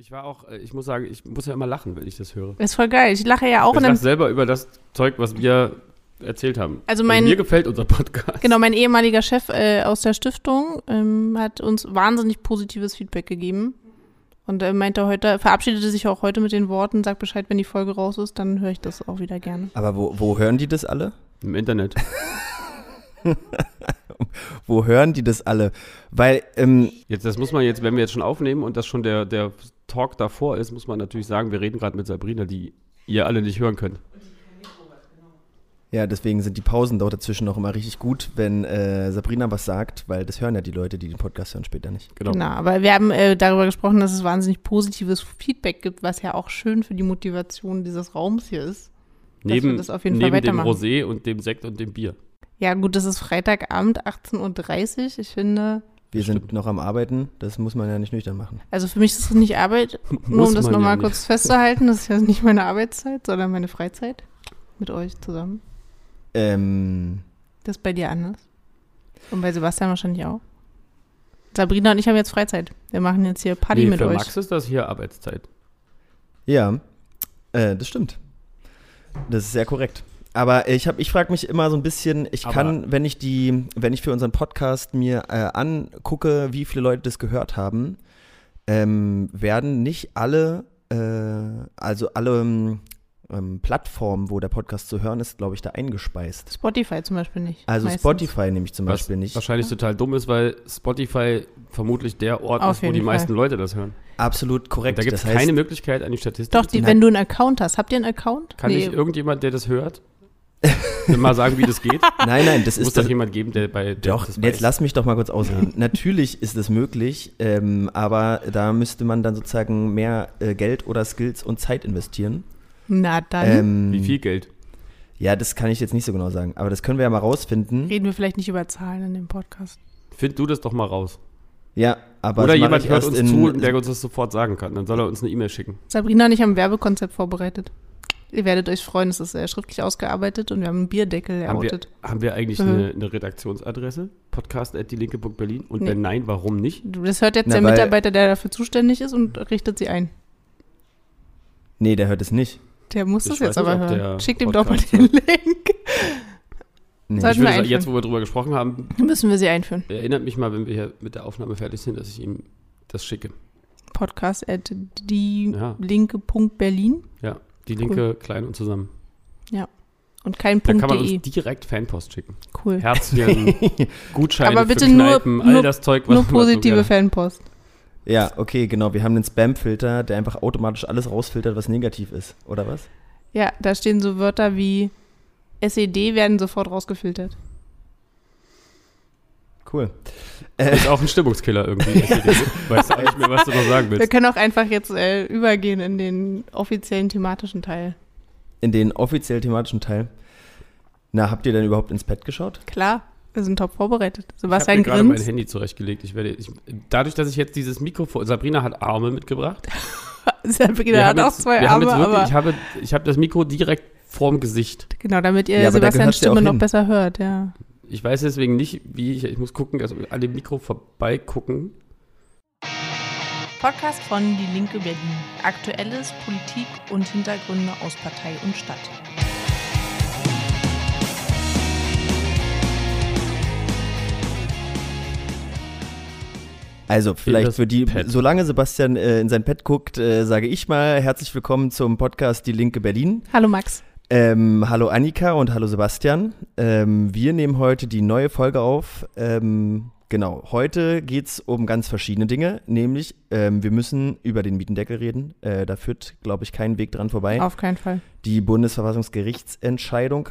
Ich war auch, äh, ich muss sagen, ich muss ja immer lachen, wenn ich das höre. Ist voll geil. Ich lache ja auch Ich lache selber über das Zeug, was wir erzählt haben. Also mein- mir gefällt unser Podcast. Genau, mein ehemaliger Chef äh, aus der Stiftung ähm, hat uns wahnsinnig positives Feedback gegeben. Und er meinte heute, verabschiedete sich auch heute mit den Worten, sagt Bescheid, wenn die Folge raus ist, dann höre ich das auch wieder gerne. Aber wo, wo hören die das alle? Im Internet. Wo hören die das alle? Weil, ähm, Jetzt, das muss man jetzt, wenn wir jetzt schon aufnehmen und das schon der, der Talk davor ist, muss man natürlich sagen, wir reden gerade mit Sabrina, die ihr alle nicht hören könnt. ja, deswegen sind die Pausen dort dazwischen auch immer richtig gut, wenn äh, Sabrina was sagt, weil das hören ja die Leute, die den Podcast hören, später nicht. Genau. Genau, aber wir haben äh, darüber gesprochen, dass es wahnsinnig positives Feedback gibt, was ja auch schön für die Motivation dieses Raums hier ist. Neben, das auf jeden Fall neben dem. Rosé und dem Sekt und dem Bier. Ja, gut, das ist Freitagabend, 18.30 Uhr. Ich finde, Wir Stimmt. sind noch am Arbeiten, das muss man ja nicht nüchtern machen. also für mich ist es nicht Arbeit, nur um das ja nochmal nicht. kurz festzuhalten. Das ist ja nicht meine Arbeitszeit, sondern meine Freizeit mit euch zusammen. Ähm, Das ist bei dir anders. Und bei Sebastian wahrscheinlich auch. Sabrina und ich haben jetzt Freizeit. Wir machen jetzt hier Party Nee, mit für euch. Max ist das hier Arbeitszeit. ja, äh, das stimmt. Das ist sehr korrekt. Aber ich habe, ich frage mich immer so ein bisschen, ich Aber- kann, wenn ich die, wenn ich für unseren Podcast mir äh, angucke, wie viele Leute das gehört haben, ähm, werden nicht alle, äh, also alle ähm, Plattformen, wo der Podcast zu hören ist, glaube ich, da eingespeist. Spotify zum Beispiel nicht. Also meistens. Spotify nehme ich zum Was Beispiel nicht. wahrscheinlich total dumm ist, weil Spotify vermutlich der Ort Auf ist, wo die Fall. meisten Leute das hören. Absolut korrekt. Da gibt es keine Möglichkeit, an die Statistik Doch, zu die, Nein. wenn du einen Account hast. Habt ihr einen Account? Kann Nee. nicht irgendjemand, der das hört, mal sagen, wie das geht? Nein, nein, das Muss ist doch das, jemand geben, der bei der Doch, das jetzt weiß. lass mich doch mal kurz ausreden. Natürlich ist es möglich, ähm, aber da müsste man dann sozusagen mehr äh, Geld oder Skills und Zeit investieren. Na dann Ähm, Wie viel Geld? Ja, das kann ich jetzt nicht so genau sagen, aber das können wir ja mal rausfinden. reden wir vielleicht nicht über Zahlen in dem Podcast. Find du das doch mal raus. Ja, aber Oder jemand hört uns in, zu, der uns das sofort sagen kann. Dann soll er uns eine E-Mail schicken. Sabrina und ich haben ein Werbekonzept vorbereitet. Ihr werdet euch freuen, es ist äh, schriftlich ausgearbeitet und wir haben einen Bierdeckel Haben wir, haben wir eigentlich Mhm. eine, eine Redaktionsadresse? Podcast.dielinke.berlin? Und Nee. wenn nein, warum nicht? Das hört jetzt Na, der Mitarbeiter, der dafür zuständig ist und richtet sie ein. Nee, der hört es nicht. Der muss Ich das jetzt aber nicht, ob hören. Schickt ihm doch mal den Link. Nee. Sollten Ich wir würde jetzt, wo wir drüber gesprochen haben, Müssen wir sie einführen. erinnert mich mal, wenn wir hier mit der Aufnahme fertig sind, dass ich ihm das schicke. Podcast at die Ja. linke.berlin Ja, die Linke klein und zusammen. und kein Da Punkt kann man uns direkt Fanpost schicken. Cool. Herzchen, Gutscheine Aber bitte für nur- Kneipen, all nur- das Zeug, Nur man so positive gerne- Fanpost. Ja, okay, genau. Wir haben einen Spam-Filter, der einfach automatisch alles rausfiltert, was negativ ist, oder was? Ja, da stehen so Wörter wie SED werden sofort rausgefiltert. Cool. Ist auch ein Stimmungskiller irgendwie. weißt du auch nicht mehr, was du noch sagen Wir willst. können auch einfach jetzt äh, übergehen in den offiziellen thematischen Teil. In den offiziell thematischen Teil. Na, habt ihr denn überhaupt ins Bett geschaut? Klar, wir sind top vorbereitet. Ich habe Sebastian gerade mein. Handy zurechtgelegt. Ich werde, ich, dadurch, dass ich jetzt dieses Mikrofon, Sabrina hat Arme mitgebracht. Sabrina Wir hat auch zwei wir Arme, wirklich, aber ich habe, ich habe das Mikro direkt vorm Gesicht. genau, damit ihr Ja, Sebastians Stimme noch hin. besser hört, ja. Ich weiß deswegen nicht, wie ich, ich muss gucken, dass wir an dem Mikro vorbeigucken. Podcast von Die Linke Berlin. Aktuelles, Politik und Hintergründe aus Partei und Stadt. Also, vielleicht für die, Pad. solange Sebastian äh, in sein Pad guckt, äh, sage ich mal herzlich willkommen zum Podcast Die Linke Berlin. Hallo Max. Ähm, hallo Annika und hallo Sebastian. Ähm, wir nehmen heute die neue Folge auf. Ähm, genau, heute geht es um ganz verschiedene Dinge, nämlich ähm, wir müssen über den Mietendeckel reden. Äh, da führt, glaube ich, kein Weg dran vorbei. Auf keinen Fall. Die Bundesverfassungsgerichtsentscheidung.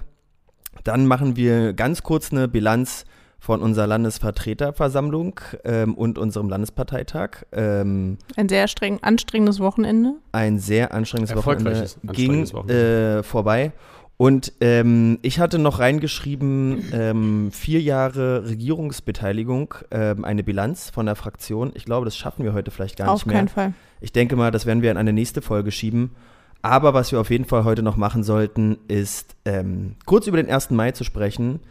Dann machen wir ganz kurz eine Bilanz von unserer Landesvertreterversammlung ähm, und unserem Landesparteitag. Ähm, Ein sehr streng, anstrengendes Wochenende. ein sehr anstrengendes Wochenende ging Wochenende. Äh, vorbei. Und ähm, ich hatte noch reingeschrieben, ähm, vier Jahre Regierungsbeteiligung, ähm, eine Bilanz von der Fraktion. Ich glaube, das schaffen wir heute vielleicht gar Auf nicht mehr. keinen Fall. Ich denke mal, das werden wir in eine nächste Folge schieben. Aber was wir auf jeden Fall heute noch machen sollten, ist ähm, kurz über den 1. Mai zu sprechen.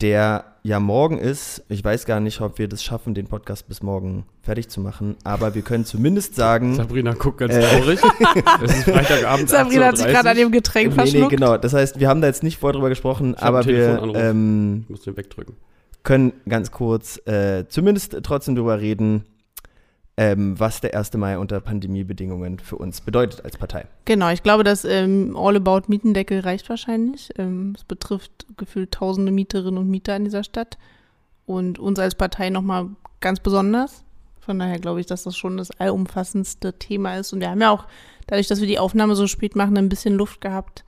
Der ja morgen ist. Ich weiß gar nicht, ob wir das schaffen, den Podcast bis morgen fertig zu machen, aber wir können zumindest sagen. Sabrina guckt ganz Äh. traurig. es ist Freitagabend. Sabrina hat sich 18:30 gerade an dem Getränk Nee, nee, verschluckt. genau. Das heißt, wir haben da jetzt nicht vorher drüber gesprochen, Ich aber wir ähm, Ich muss den wegdrücken. können ganz kurz äh, zumindest trotzdem drüber reden, ähm, was der 1. Mai unter Pandemiebedingungen für uns bedeutet als Partei. Genau, ich glaube, das ähm, All About Mietendeckel reicht wahrscheinlich. Ähm, es betrifft gefühlt tausende Mieterinnen und Mieter in dieser Stadt und uns als Partei nochmal ganz besonders. Von daher glaube ich, dass das schon das allumfassendste Thema ist. Und wir haben ja auch, dadurch, dass wir die Aufnahme so spät machen, ein bisschen Luft gehabt,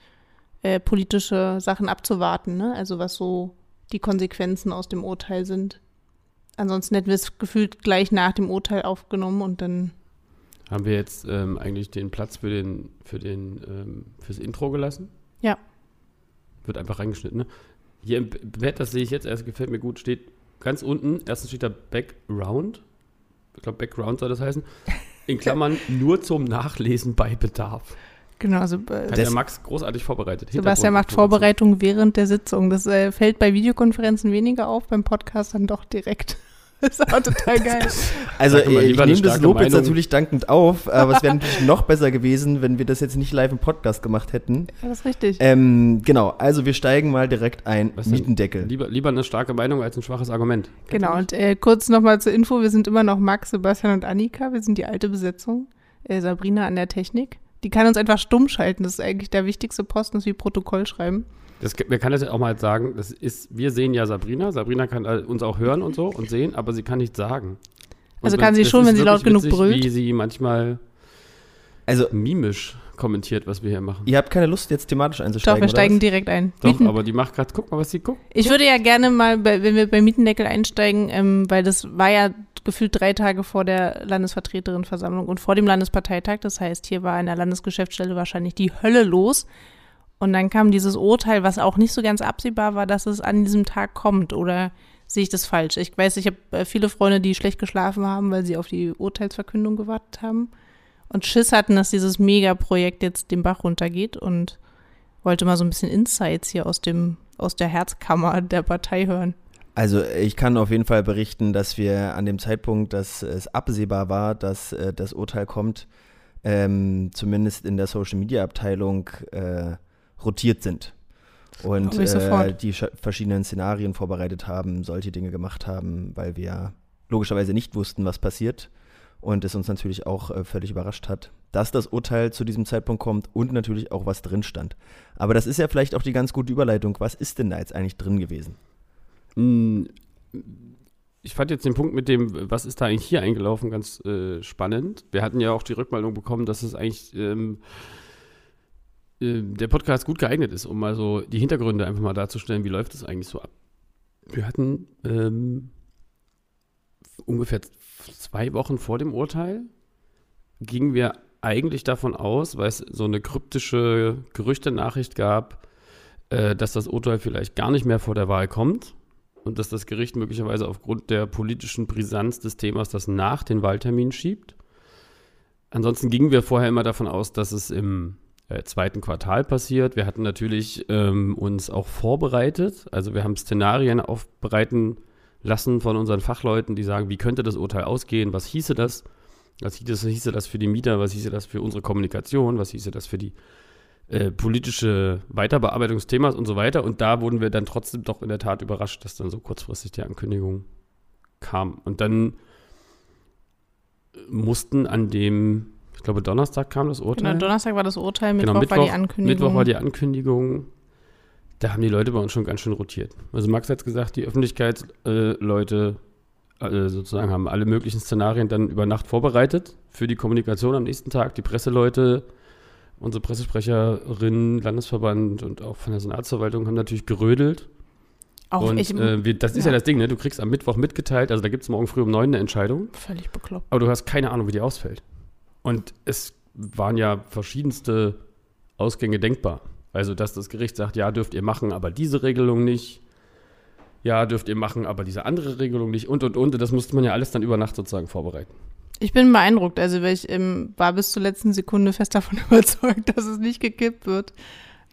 äh, politische Sachen abzuwarten. Ne? Also was so die Konsequenzen aus dem Urteil sind. Ansonsten hätten wir es gefühlt gleich nach dem Urteil aufgenommen und dann Haben wir jetzt ähm, eigentlich den Platz für den, für den, ähm, fürs Intro gelassen? Ja. Wird einfach reingeschnitten, ne? Hier im Bett, das sehe ich jetzt erst, gefällt mir gut, steht ganz unten, erstens steht da Background. Ich glaube, Background soll das heißen. In Klammern nur zum Nachlesen bei Bedarf. Genau, also äh, Hat der Max großartig vorbereitet. Sebastian macht. Vorbereitung während der Sitzung. Das äh, fällt bei Videokonferenzen weniger auf, beim Podcast dann doch direkt. Das ist auch total geil. Also mal, ich eine nehme das Lob jetzt Meinung. natürlich dankend auf, aber es wäre natürlich noch besser gewesen, wenn wir das jetzt nicht live im Podcast gemacht hätten. Ja, das ist richtig. Ähm, genau, also wir steigen mal direkt ein. Was? Mietendeckel. Lieber, lieber eine starke Meinung als ein schwaches Argument. genau, und äh, kurz nochmal zur Info. Wir sind immer noch Max, Sebastian und Annika. Wir sind die alte Besetzung. Äh, Sabrina an der Technik. Die kann uns einfach stumm schalten. Das ist eigentlich der wichtigste Posten, dass wir Protokoll schreiben. Das, man kann das ja auch mal sagen, das ist, wir sehen ja Sabrina. Sabrina kann äh, uns auch hören und so und sehen, aber sie kann nicht sagen. Und Also kann sie schon, ist wenn sie laut genug witzig, brüllt. Wie sie manchmal Also mimisch kommentiert, was wir hier machen. ihr habt keine Lust jetzt thematisch einzusteigen, Doch, wir steigen was? direkt ein. Doch, Mieten- aber die macht gerade, guck mal, was sie guckt. Ich würde ja gerne mal, bei, wenn wir bei Mietendeckel einsteigen, ähm, weil das war ja gefühlt drei Tage vor der Landesvertreterinnenversammlung und vor dem Landesparteitag. Das heißt, hier war in der Landesgeschäftsstelle wahrscheinlich die Hölle los. Und dann kam dieses Urteil, was auch nicht so ganz absehbar war, dass es an diesem Tag kommt. Oder sehe ich das falsch? Ich weiß, ich habe äh, viele Freunde, die schlecht geschlafen haben, weil sie auf die Urteilsverkündung gewartet haben. Und Schiss hatten, dass dieses Megaprojekt jetzt den Bach runtergeht und wollte mal so ein bisschen Insights hier aus dem, aus der Herzkammer der Partei hören. Also ich kann auf jeden Fall berichten, dass wir an dem Zeitpunkt, dass es absehbar war, dass äh, das Urteil kommt, ähm, zumindest in der Social Media Abteilung äh, rotiert sind. Und äh, die verschiedenen Szenarien vorbereitet haben, solche Dinge gemacht haben, weil wir logischerweise nicht wussten, was passiert. Und es uns natürlich auch äh, völlig überrascht hat, dass das Urteil zu diesem Zeitpunkt kommt und natürlich auch was drin stand. Aber das ist ja vielleicht auch die ganz gute Überleitung. Was ist denn da jetzt eigentlich drin gewesen? Mm, Ich fand jetzt den Punkt mit dem, was ist da eigentlich hier eingelaufen, ganz äh, spannend. Wir hatten ja auch die Rückmeldung bekommen, dass es eigentlich ähm, äh, der Podcast gut geeignet ist, um mal so die Hintergründe einfach mal darzustellen, wie läuft es eigentlich so ab. Wir hatten ähm, ungefähr zwei Wochen vor dem Urteil, gingen wir eigentlich davon aus, weil es so eine kryptische Gerüchtenachricht gab, äh, dass das Urteil vielleicht gar nicht mehr vor der Wahl kommt und dass das Gericht möglicherweise aufgrund der politischen Brisanz des Themas das nach den Wahltermin schiebt. Ansonsten gingen wir vorher immer davon aus, dass es im äh, zweiten Quartal passiert. Wir hatten natürlich ähm, uns auch vorbereitet, also wir haben Szenarien aufbereiten lassen von unseren Fachleuten, die sagen, wie könnte das Urteil ausgehen, was hieße das, was hieße, hieße das für die Mieter, was hieße das für unsere Kommunikation, was hieße das für die äh, politische Weiterbearbeitung des Themas und so weiter. Und da wurden wir dann trotzdem doch in der Tat überrascht, dass dann so kurzfristig die Ankündigung kam. Und dann mussten an dem, ich glaube Donnerstag kam das Urteil. Genau, Donnerstag war das Urteil, Mittwoch, Genau, war die Ankündigung. Mittwoch war die Ankündigung. Da haben die Leute bei uns schon ganz schön rotiert. Also Max hat gesagt, die Öffentlichkeitsleute äh, äh, sozusagen haben alle möglichen Szenarien dann über Nacht vorbereitet für die Kommunikation am nächsten Tag. Die Presseleute, unsere Pressesprecherin, Landesverband und auch von der Senatsverwaltung haben natürlich gerödelt. auch und ich, äh, wir, das ist ja. ja. das Ding, ne? du kriegst am Mittwoch mitgeteilt, also da gibt es morgen früh um neun eine Entscheidung. völlig bekloppt. Aber du hast keine Ahnung, wie die ausfällt. Und es waren ja verschiedenste Ausgänge denkbar. Also, dass das Gericht sagt, ja, dürft ihr machen, aber diese Regelung nicht. Ja, dürft ihr machen, aber diese andere Regelung nicht. Und, und, und. Das musste man ja alles dann über Nacht sozusagen vorbereiten. Ich bin beeindruckt, also weil ich ähm, war bis zur letzten Sekunde fest davon überzeugt, dass es nicht gekippt wird.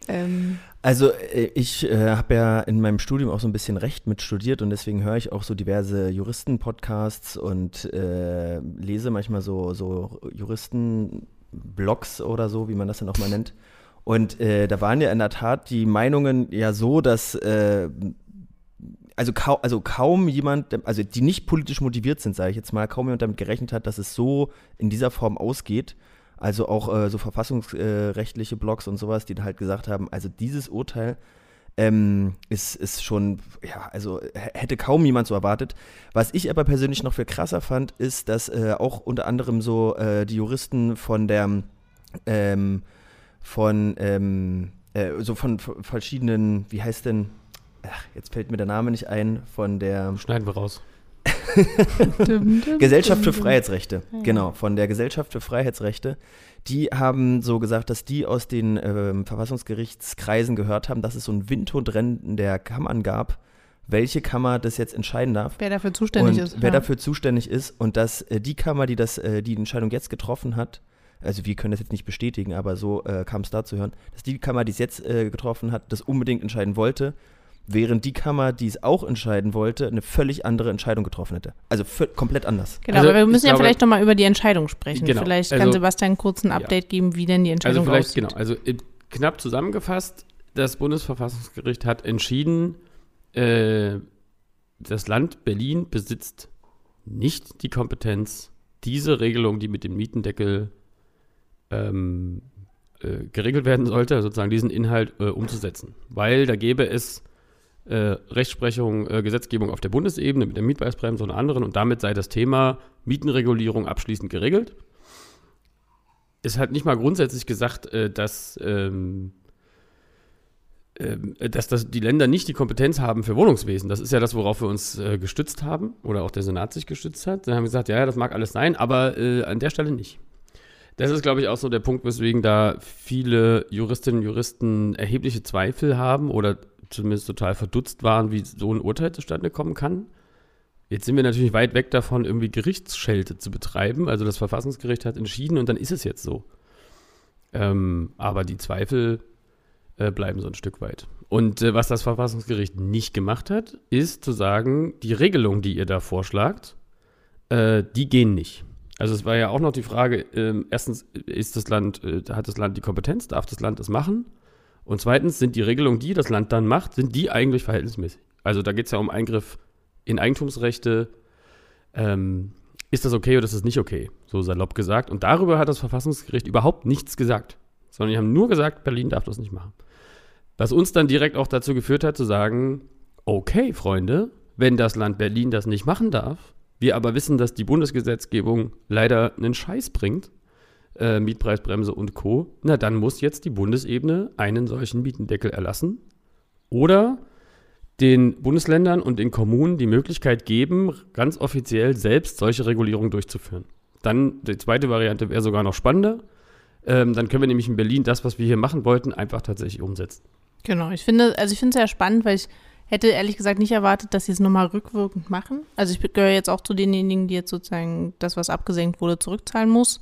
Ähm, Also äh, ich äh, habe ja in meinem Studium auch so ein bisschen Recht mit studiert und deswegen höre ich auch so diverse Juristen-Podcasts und äh, lese manchmal so, so Juristen-Blogs oder so, wie man das dann auch mal nennt. Und äh, da waren ja in der Tat die Meinungen ja so, dass äh, also, kau also kaum jemand, also die nicht politisch motiviert sind, sage ich jetzt mal, kaum jemand damit gerechnet hat, dass es so in dieser Form ausgeht. Also auch äh, so verfassungsrechtliche Blogs und sowas, die halt gesagt haben, also dieses Urteil ähm, ist, ist schon, ja, also hätte kaum jemand so erwartet. Was ich aber persönlich noch viel krasser fand, ist, dass äh, auch unter anderem so äh, die Juristen von der, ähm, von, ähm, äh, so von verschiedenen, wie heißt denn, ach, jetzt fällt mir der Name nicht ein, von der Schneiden wir raus. Gesellschaft für Freiheitsrechte, genau, von der Gesellschaft für Freiheitsrechte. Die haben so gesagt, dass die aus den ähm, Verfassungsgerichtskreisen gehört haben, dass es so ein Windhundrennen der Kammern gab, welche Kammer das jetzt entscheiden darf. Wer dafür zuständig und ist. Wer ja. dafür zuständig ist und dass äh, die Kammer, die das, äh, die Entscheidung jetzt getroffen hat, also wir können das jetzt nicht bestätigen, aber so äh, kam es da zu hören, dass die Kammer, die es jetzt äh, getroffen hat, das unbedingt entscheiden wollte während die Kammer, die es auch entscheiden wollte, eine völlig andere Entscheidung getroffen hätte. Also komplett anders. Genau, Also aber wir müssen ja glaube- vielleicht nochmal über die Entscheidung sprechen. Genau, Vielleicht kann also- Sebastian kurz ein Update geben, wie denn die Entscheidung Also vielleicht, aussieht. genau, also äh, knapp zusammengefasst, das Bundesverfassungsgericht hat entschieden, äh, das Land Berlin besitzt nicht die Kompetenz, diese Regelung, die mit dem Mietendeckel ähm, äh, geregelt werden sollte, sozusagen diesen Inhalt äh, umzusetzen. Weil da gäbe es äh, Rechtsprechung, äh, Gesetzgebung auf der Bundesebene mit der Mietpreisbremse und anderen und damit sei das Thema Mietenregulierung abschließend geregelt. Es hat nicht mal grundsätzlich gesagt, äh, dass, ähm, ähm, dass das die Länder nicht die Kompetenz haben für Wohnungswesen. Das ist ja das, worauf wir uns äh, gestützt haben oder auch der Senat sich gestützt hat. Dann haben wir gesagt, ja, ja, das mag alles sein, aber äh, an der Stelle nicht. Das ist, glaube ich, auch so der Punkt, weswegen da viele Juristinnen und Juristen erhebliche Zweifel haben oder zumindest total verdutzt waren, wie so ein Urteil zustande kommen kann. Jetzt sind wir natürlich weit weg davon, irgendwie Gerichtsschelte zu betreiben. Also das Verfassungsgericht hat entschieden und dann ist es jetzt so. Ähm, aber die Zweifel äh, bleiben so ein Stück weit. Und äh, was das Verfassungsgericht nicht gemacht hat, ist zu sagen, die Regelungen, die ihr da vorschlagt, äh, die gehen nicht. Also es war ja auch noch die Frage, ähm, erstens ist das Land, äh, hat das Land die Kompetenz, darf das Land das machen? Und zweitens sind die Regelungen, die das Land dann macht, sind die eigentlich verhältnismäßig? Also da geht es ja um Eingriff in Eigentumsrechte. Ähm, ist das okay oder ist das nicht okay? So salopp gesagt. Und darüber hat das Verfassungsgericht überhaupt nichts gesagt. Sondern die haben nur gesagt, Berlin darf das nicht machen. Was uns dann direkt auch dazu geführt hat, zu sagen, okay, Freunde, wenn das Land Berlin das nicht machen darf, wir aber wissen, dass die Bundesgesetzgebung leider einen Scheiß bringt, äh, Mietpreisbremse und Co., na dann muss jetzt die Bundesebene einen solchen Mietendeckel erlassen oder den Bundesländern und den Kommunen die Möglichkeit geben, ganz offiziell selbst solche Regulierungen durchzuführen. Dann die zweite Variante wäre sogar noch spannender. Ähm, dann können wir nämlich in Berlin das, was wir hier machen wollten, einfach tatsächlich umsetzen. Genau, ich finde, also ich finde es sehr spannend, weil ich hätte ehrlich gesagt nicht erwartet, dass sie es nochmal rückwirkend machen. Also ich gehöre jetzt auch zu denjenigen, die jetzt sozusagen das, was abgesenkt wurde, zurückzahlen muss.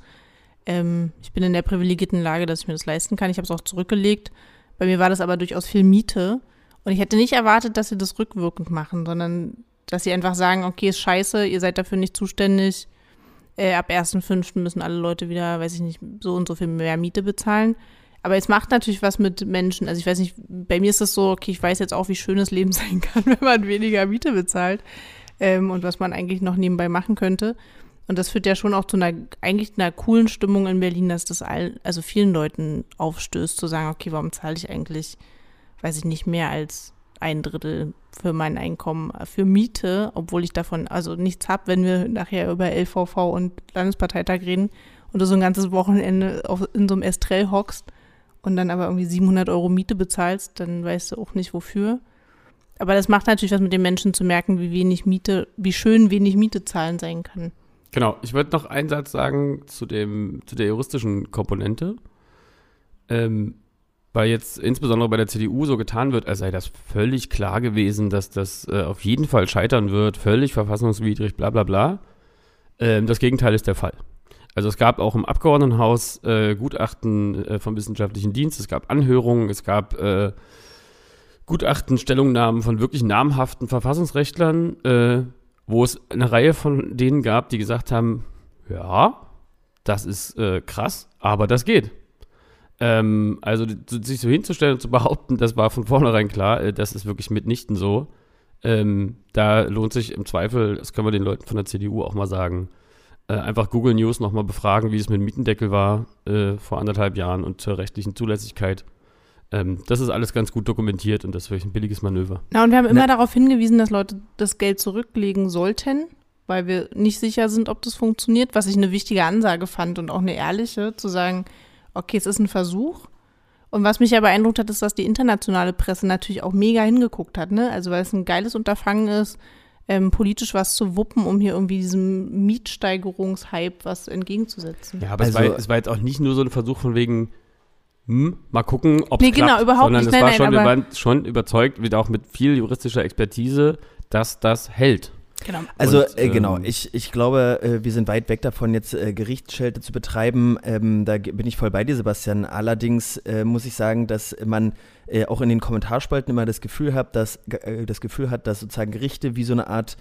Ähm, ich bin in der privilegierten Lage, dass ich mir das leisten kann. Ich habe es auch zurückgelegt. Bei mir war das aber durchaus viel Miete. Und ich hätte nicht erwartet, dass sie das rückwirkend machen, sondern dass sie einfach sagen, okay, ist scheiße, ihr seid dafür nicht zuständig. Äh, ab 1.5. müssen alle Leute wieder, weiß ich nicht, so und so viel mehr Miete bezahlen. Aber es macht natürlich was mit Menschen. Also ich weiß nicht, bei mir ist es so, okay, ich weiß jetzt auch, wie schön das Leben sein kann, wenn man weniger Miete bezahlt ähm, und was man eigentlich noch nebenbei machen könnte. Und das führt ja schon auch zu einer eigentlich einer coolen Stimmung in Berlin, dass das all, also vielen Leuten aufstößt, zu sagen, okay, warum zahle ich eigentlich, weiß ich nicht, mehr als ein Drittel für mein Einkommen für Miete, obwohl ich davon also nichts habe, wenn wir nachher über LVV und Landesparteitag reden und du so ein ganzes Wochenende auf, in so einem Estrell hockst und dann aber irgendwie 700 Euro Miete bezahlst, dann weißt du auch nicht wofür. Aber das macht natürlich was mit den Menschen zu merken, wie wenig Miete, wie schön wenig Miete zahlen sein kann. Genau, ich würde noch einen Satz sagen zu, dem, zu der juristischen Komponente. Ähm, weil jetzt insbesondere bei der CDU so getan wird, als sei das völlig klar gewesen, dass das äh, auf jeden Fall scheitern wird, völlig verfassungswidrig, bla bla bla. Ähm, das Gegenteil ist der Fall. Also es gab auch im Abgeordnetenhaus äh, Gutachten äh, vom Wissenschaftlichen Dienst, es gab Anhörungen, es gab äh, Gutachten, Stellungnahmen von wirklich namhaften Verfassungsrechtlern, äh, wo es eine Reihe von denen gab, die gesagt haben, ja, das ist äh, krass, aber das geht. Ähm, also sich so hinzustellen und zu behaupten, das war von vornherein klar, äh, das ist wirklich mitnichten so. Ähm, da lohnt sich im Zweifel, das können wir den Leuten von der CDU auch mal sagen, äh, einfach Google News nochmal befragen, wie es mit dem Mietendeckel war äh, vor anderthalb Jahren und zur rechtlichen Zulässigkeit. Ähm, das ist alles ganz gut dokumentiert und das ist wirklich ein billiges Manöver. Na, und wir haben immer Na. darauf hingewiesen, dass Leute das Geld zurücklegen sollten, weil wir nicht sicher sind, ob das funktioniert, was ich eine wichtige Ansage fand und auch eine ehrliche, zu sagen, okay, es ist ein Versuch. Und was mich ja beeindruckt hat, ist, dass die internationale Presse natürlich auch mega hingeguckt hat, ne? Also weil es ein geiles Unterfangen ist, ähm, politisch was zu wuppen, um hier irgendwie diesem Mietsteigerungshype was entgegenzusetzen. Ja, aber also, es, war, es war jetzt auch nicht nur so ein Versuch von wegen, hm, mal gucken, ob es nee, genau, überhaupt sondern nicht. es nein, war nein, schon, wir waren schon überzeugt, wieder auch mit viel juristischer Expertise, dass das hält. Genau. Also und, äh, genau, ähm, ich, ich glaube, äh, wir sind weit weg davon, jetzt äh, Gerichtsschelte zu betreiben. Ähm, da bin ich voll bei dir, Sebastian. Allerdings äh, muss ich sagen, dass man äh, auch in den Kommentarspalten immer das Gefühl hat, dass äh, das Gefühl hat, dass sozusagen Gerichte wie so eine Art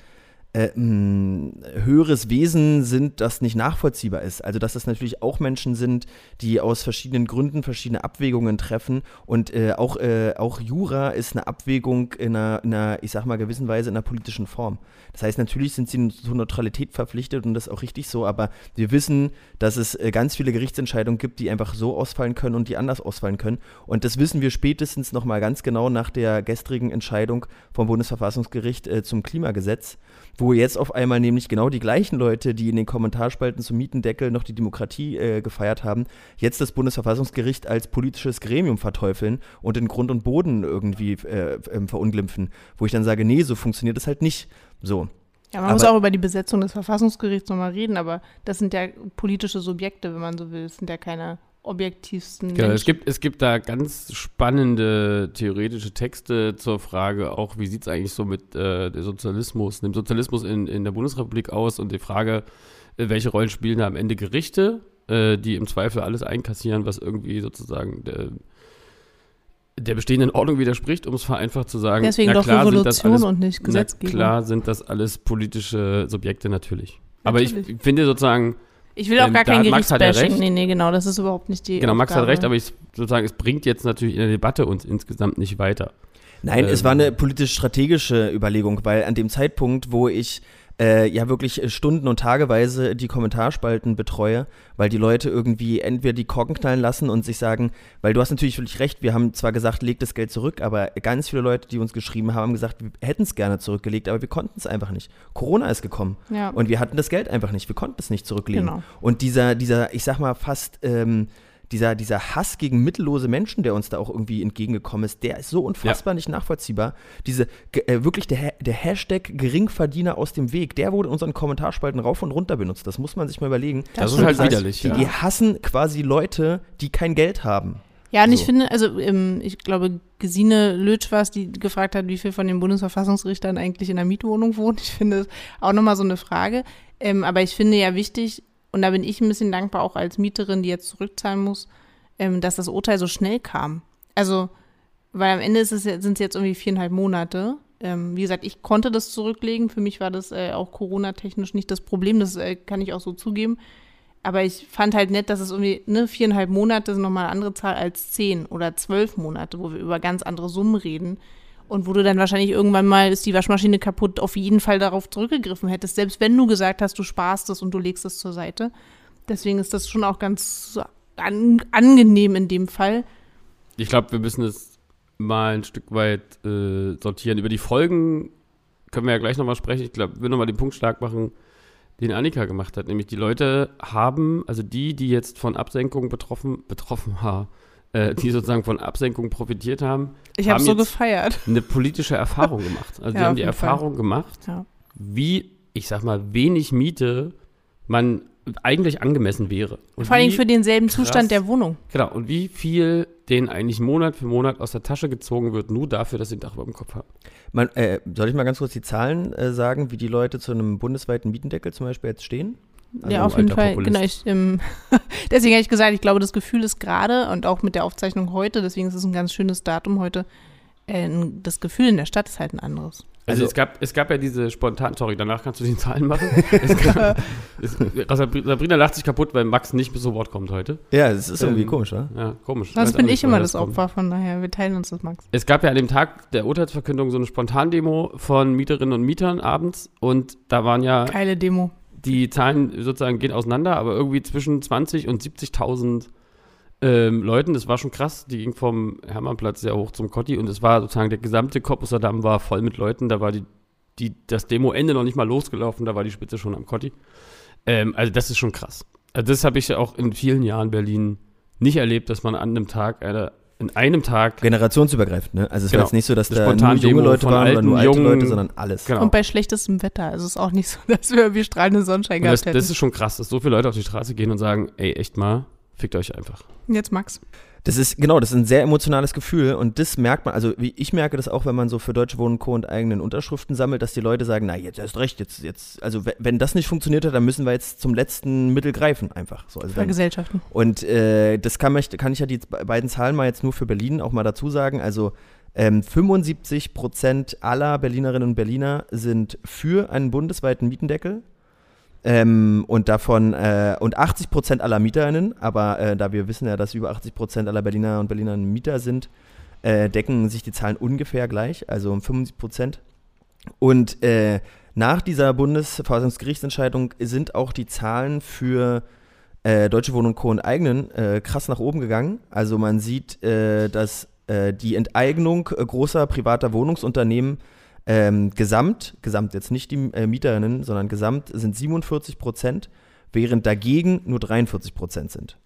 äh, höheres Wesen sind, das nicht nachvollziehbar ist. Also dass das natürlich auch Menschen sind, die aus verschiedenen Gründen verschiedene Abwägungen treffen und äh, auch, äh, auch Jura ist eine Abwägung in einer, in einer, ich sag mal, gewissen Weise in einer politischen Form. Das heißt, natürlich sind sie zur Neutralität verpflichtet und das ist auch richtig so, aber wir wissen, dass es äh, ganz viele Gerichtsentscheidungen gibt, die einfach so ausfallen können und die anders ausfallen können. Und das wissen wir spätestens nochmal ganz genau nach der gestrigen Entscheidung vom Bundesverfassungsgericht äh, zum Klimagesetz wo jetzt auf einmal nämlich genau die gleichen Leute, die in den Kommentarspalten zum Mietendeckel noch die Demokratie äh, gefeiert haben, jetzt das Bundesverfassungsgericht als politisches Gremium verteufeln und in Grund und Boden irgendwie äh, äh, verunglimpfen. Wo ich dann sage, nee, so funktioniert das halt nicht. So. Ja, man aber, muss auch über die Besetzung des Verfassungsgerichts nochmal reden, aber das sind ja politische Subjekte, wenn man so will. Das sind ja keine objektivsten. Genau, es gibt, es gibt da ganz spannende theoretische Texte zur Frage, auch wie sieht es eigentlich so mit äh, dem Sozialismus, dem Sozialismus in, in der Bundesrepublik aus und die Frage, äh, welche Rollen spielen da am Ende Gerichte, äh, die im Zweifel alles einkassieren, was irgendwie sozusagen der, der bestehenden Ordnung widerspricht, um es vereinfacht zu sagen. Deswegen na klar, doch Revolution alles, und nicht Gesetzgebung. klar sind das alles politische Subjekte natürlich. natürlich. Aber ich finde sozusagen, ich will auch ähm, gar kein Gerichtsbashing. Nee, nee, genau, das ist überhaupt nicht die Genau, Max hat recht, aber ich sozusagen, es bringt jetzt natürlich in der Debatte uns insgesamt nicht weiter. Nein, ähm, es war eine politisch-strategische Überlegung, weil an dem Zeitpunkt, wo ich äh, ja wirklich Stunden und Tageweise die Kommentarspalten betreue, weil die Leute irgendwie entweder die Korken knallen lassen und sich sagen, weil du hast natürlich völlig recht, wir haben zwar gesagt, leg das Geld zurück, aber ganz viele Leute, die uns geschrieben haben, haben gesagt, wir hätten es gerne zurückgelegt, aber wir konnten es einfach nicht. Corona ist gekommen ja. und wir hatten das Geld einfach nicht, wir konnten es nicht zurücklegen. Genau. Und dieser, dieser, ich sag mal, fast ähm, dieser, dieser Hass gegen mittellose Menschen, der uns da auch irgendwie entgegengekommen ist, der ist so unfassbar ja. nicht nachvollziehbar. Diese, äh, wirklich der, der Hashtag Geringverdiener aus dem Weg, der wurde in unseren Kommentarspalten rauf und runter benutzt. Das muss man sich mal überlegen. Das, das ist halt widerlich. Die, ja. die hassen quasi Leute, die kein Geld haben. Ja, und so. ich finde, also ähm, ich glaube, Gesine Lötsch war es, die gefragt hat, wie viel von den Bundesverfassungsrichtern eigentlich in der Mietwohnung wohnen. Ich finde das auch nochmal so eine Frage. Ähm, aber ich finde ja wichtig, und da bin ich ein bisschen dankbar, auch als Mieterin, die jetzt zurückzahlen muss, ähm, dass das Urteil so schnell kam. Also, weil am Ende sind es jetzt irgendwie viereinhalb Monate. Ähm, wie gesagt, ich konnte das zurücklegen. Für mich war das äh, auch Corona-technisch nicht das Problem. Das äh, kann ich auch so zugeben. Aber ich fand halt nett, dass es irgendwie, ne, viereinhalb Monate sind nochmal eine andere Zahl als zehn oder zwölf Monate, wo wir über ganz andere Summen reden. Und wo du dann wahrscheinlich irgendwann mal ist die Waschmaschine kaputt, auf jeden Fall darauf zurückgegriffen hättest, selbst wenn du gesagt hast, du sparst es und du legst es zur Seite. Deswegen ist das schon auch ganz an, angenehm in dem Fall. Ich glaube, wir müssen es mal ein Stück weit äh, sortieren. Über die Folgen können wir ja gleich nochmal sprechen. Ich glaube, will nochmal den Punkt stark machen, den Annika gemacht hat. Nämlich die Leute haben, also die, die jetzt von Absenkung betroffen, betroffen haben, äh, die sozusagen von Absenkung profitiert haben. Ich habe so gefeiert. Eine politische Erfahrung gemacht. Also ja, die haben die Erfahrung Fall. gemacht, ja. wie, ich sag mal, wenig Miete man eigentlich angemessen wäre. Und Vor allem für denselben krass, Zustand der Wohnung. Genau. Und wie viel denen eigentlich Monat für Monat aus der Tasche gezogen wird, nur dafür, dass sie ein Dach über dem Kopf haben. Man, äh, soll ich mal ganz kurz die Zahlen äh, sagen, wie die Leute zu einem bundesweiten Mietendeckel zum Beispiel jetzt stehen? Also ja, auf jeden Fall. Genau, ich, ähm, deswegen habe ich gesagt, ich glaube, das Gefühl ist gerade und auch mit der Aufzeichnung heute, deswegen ist es ein ganz schönes Datum heute, äh, das Gefühl in der Stadt ist halt ein anderes. Also, Also- es, gab, es gab ja diese spontan, sorry, danach kannst du die Zahlen machen. es gab, es, Sabrina lacht sich kaputt, weil Max nicht bis zu Wort kommt heute. Ja, das ist irgendwie Ähm, komisch, oder? Ja, komisch. Sonst Weiß bin ich immer das kommt. Opfer, von daher, wir teilen uns das, Max. Es gab ja an dem Tag der Urteilsverkündung so eine Spontandemo von Mieterinnen und Mietern abends und da waren ja Geile Demo. Die Zahlen sozusagen gehen auseinander, aber irgendwie zwischen 20 und 70.000 ähm, Leuten, das war schon krass. Die ging vom Hermannplatz sehr hoch zum Kotti und es war sozusagen der gesamte Korpuser Damm war voll mit Leuten. Da war die, die, das Demo-Ende noch nicht mal losgelaufen, da war die Spitze schon am Kotti. Ähm, also das ist schon krass. Also das habe ich ja auch in vielen Jahren Berlin nicht erlebt, dass man an einem Tag, eine, in einem Tag Generationsübergreifend, ne? Also es Genau. war jetzt nicht so, dass Eine da nur junge Leute waren oder nur alte jungen- Leute, sondern alles. Genau. Und bei schlechtestem Wetter. Also es ist auch nicht so, dass wir irgendwie strahlenden Sonnenschein Und gehabt das, hätten. das ist schon krass, dass so viele Leute auf die Straße gehen und sagen, ey, echt mal, fickt euch einfach. Jetzt Max. Das ist, genau, das ist ein sehr emotionales Gefühl und das merkt man, also wie ich merke das auch, wenn man so für Deutsche Wohnen Co. und eigenen Unterschriften sammelt, dass die Leute sagen, na, jetzt erst recht, jetzt, jetzt, also we- wenn das nicht funktioniert hat, dann müssen wir jetzt zum letzten Mittel greifen, einfach. So, also dann, Vergesellschaften. und äh, das kann, ich, kann ich ja die be- beiden Zahlen mal jetzt nur für Berlin auch mal dazu sagen. Also ähm, 75 Prozent aller Berlinerinnen und Berliner sind für einen bundesweiten Mietendeckel. Ähm, und davon, äh, und 80 Prozent aller MieterInnen, aber äh, da wir wissen ja, dass über 80 Prozent aller Berliner und Berlinerinnen Mieter sind, äh, decken sich die Zahlen ungefähr gleich, also um 75 Prozent. Und äh, nach dieser Bundesverfassungsgerichtsentscheidung sind auch die Zahlen für äh, Deutsche Wohnen und Co. und eigenen äh, krass nach oben gegangen. Also man sieht, dass die Enteignung großer privater Wohnungsunternehmen ähm, gesamt, gesamt jetzt nicht die äh, Mieterinnen, sondern gesamt sind 47 Prozent, während dagegen nur 43 Prozent sind.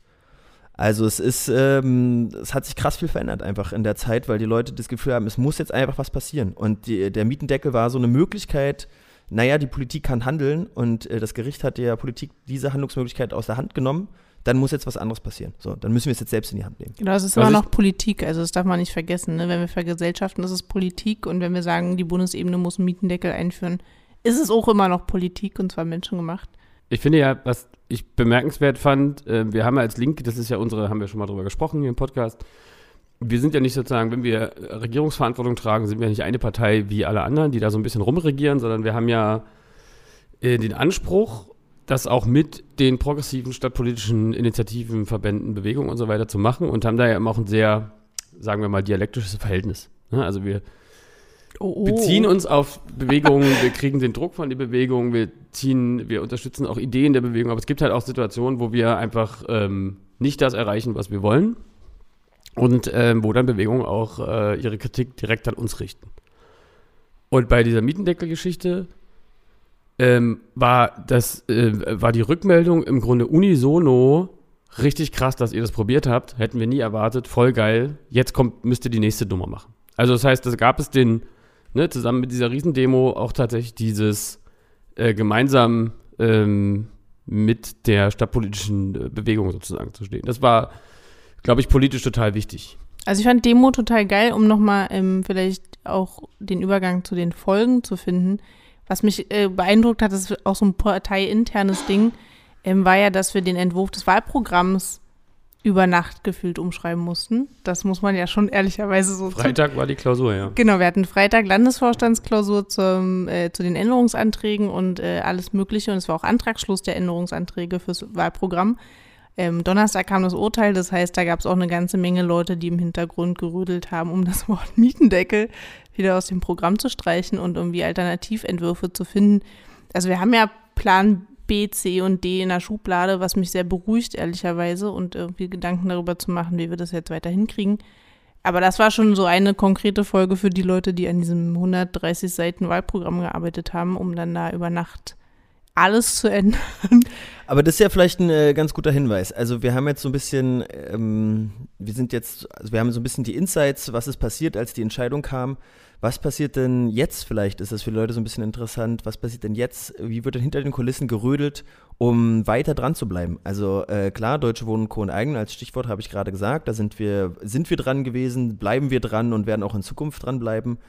Also es ist, ähm, es hat sich krass viel verändert einfach in der Zeit, weil die Leute das Gefühl haben, es muss jetzt einfach was passieren. Und die, der Mietendeckel war so eine Möglichkeit, naja, die Politik kann handeln und äh, das Gericht hat der Politik diese Handlungsmöglichkeit aus der Hand genommen, dann muss jetzt was anderes passieren. So, dann müssen wir es jetzt selbst in die Hand nehmen. Genau, es ist immer noch Politik, also das darf man nicht vergessen. Ne? Wenn wir vergesellschaften, ist es Politik und wenn wir sagen, die Bundesebene muss einen Mietendeckel einführen, ist es auch immer noch Politik und zwar menschengemacht. Ich finde ja, was ich bemerkenswert fand, äh, wir haben ja als Link, das ist ja unsere, haben wir schon mal drüber gesprochen hier im Podcast, wir sind ja nicht sozusagen, wenn wir Regierungsverantwortung tragen, sind wir nicht eine Partei wie alle anderen, die da so ein bisschen rumregieren, sondern wir haben ja äh, den Anspruch, das auch mit den progressiven stadtpolitischen Initiativen, Verbänden, Bewegungen und so weiter zu machen und haben da ja immer auch ein sehr, sagen wir mal, dialektisches Verhältnis. Ne? Also wir Oh, beziehen uns auf Bewegungen, wir kriegen den Druck von der Bewegung, wir ziehen, wir unterstützen auch Ideen der Bewegung, aber es gibt halt auch Situationen, wo wir einfach ähm, nicht das erreichen, was wir wollen und ähm, wo dann Bewegungen auch äh, ihre Kritik direkt an uns richten. Und bei dieser Mietendeckel-Geschichte ähm, war, das, äh, war die Rückmeldung im Grunde unisono richtig krass, dass ihr das probiert habt. Hätten wir nie erwartet. Voll geil. Jetzt kommt, müsst ihr die nächste Nummer machen. Also das heißt, da gab es den, ne, zusammen mit dieser Riesendemo auch tatsächlich dieses äh, gemeinsam ähm, mit der stadtpolitischen äh, Bewegung sozusagen zu stehen. Das war, glaube ich, politisch total wichtig. Also ich fand Demo total geil, um nochmal ähm, vielleicht auch den Übergang zu den Folgen zu finden. Was mich äh, beeindruckt hat, das ist auch so ein parteiinternes Ding, ähm, war ja, dass wir den Entwurf des Wahlprogramms über Nacht gefühlt umschreiben mussten. Das muss man ja schon ehrlicherweise so Freitag war die Klausur, ja. Genau, wir hatten Freitag Landesvorstandsklausur zum, äh, zu den Änderungsanträgen und äh, alles Mögliche. Und es war auch Antragsschluss der Änderungsanträge fürs Wahlprogramm. Ähm, Donnerstag kam das Urteil, das heißt, da gab es auch eine ganze Menge Leute, die im Hintergrund gerödelt haben, um das Wort Mietendeckel wieder aus dem Programm zu streichen und irgendwie Alternativentwürfe zu finden. Also wir haben ja Plan B, C und D in der Schublade, was mich sehr beruhigt, ehrlicherweise, und irgendwie Gedanken darüber zu machen, wie wir das jetzt weiter hinkriegen. Aber das war schon so eine konkrete Folge für die Leute, die an diesem 130 Seiten Wahlprogramm gearbeitet haben, um dann da über Nacht alles zu ändern. Aber das ist ja vielleicht ein äh, ganz guter Hinweis. Also wir haben jetzt so ein bisschen, ähm, wir sind jetzt, also wir haben so ein bisschen die Insights, was ist passiert, als die Entscheidung kam. Was passiert denn jetzt vielleicht? Ist das für Leute so ein bisschen interessant? Was passiert denn jetzt? Wie wird denn hinter den Kulissen gerödelt, um weiter dran zu bleiben? Also äh, klar, Deutsche Wohnen Co. und Eigen als Stichwort habe ich gerade gesagt. Da sind wir, sind wir dran gewesen, bleiben wir dran und werden auch in Zukunft dranbleiben,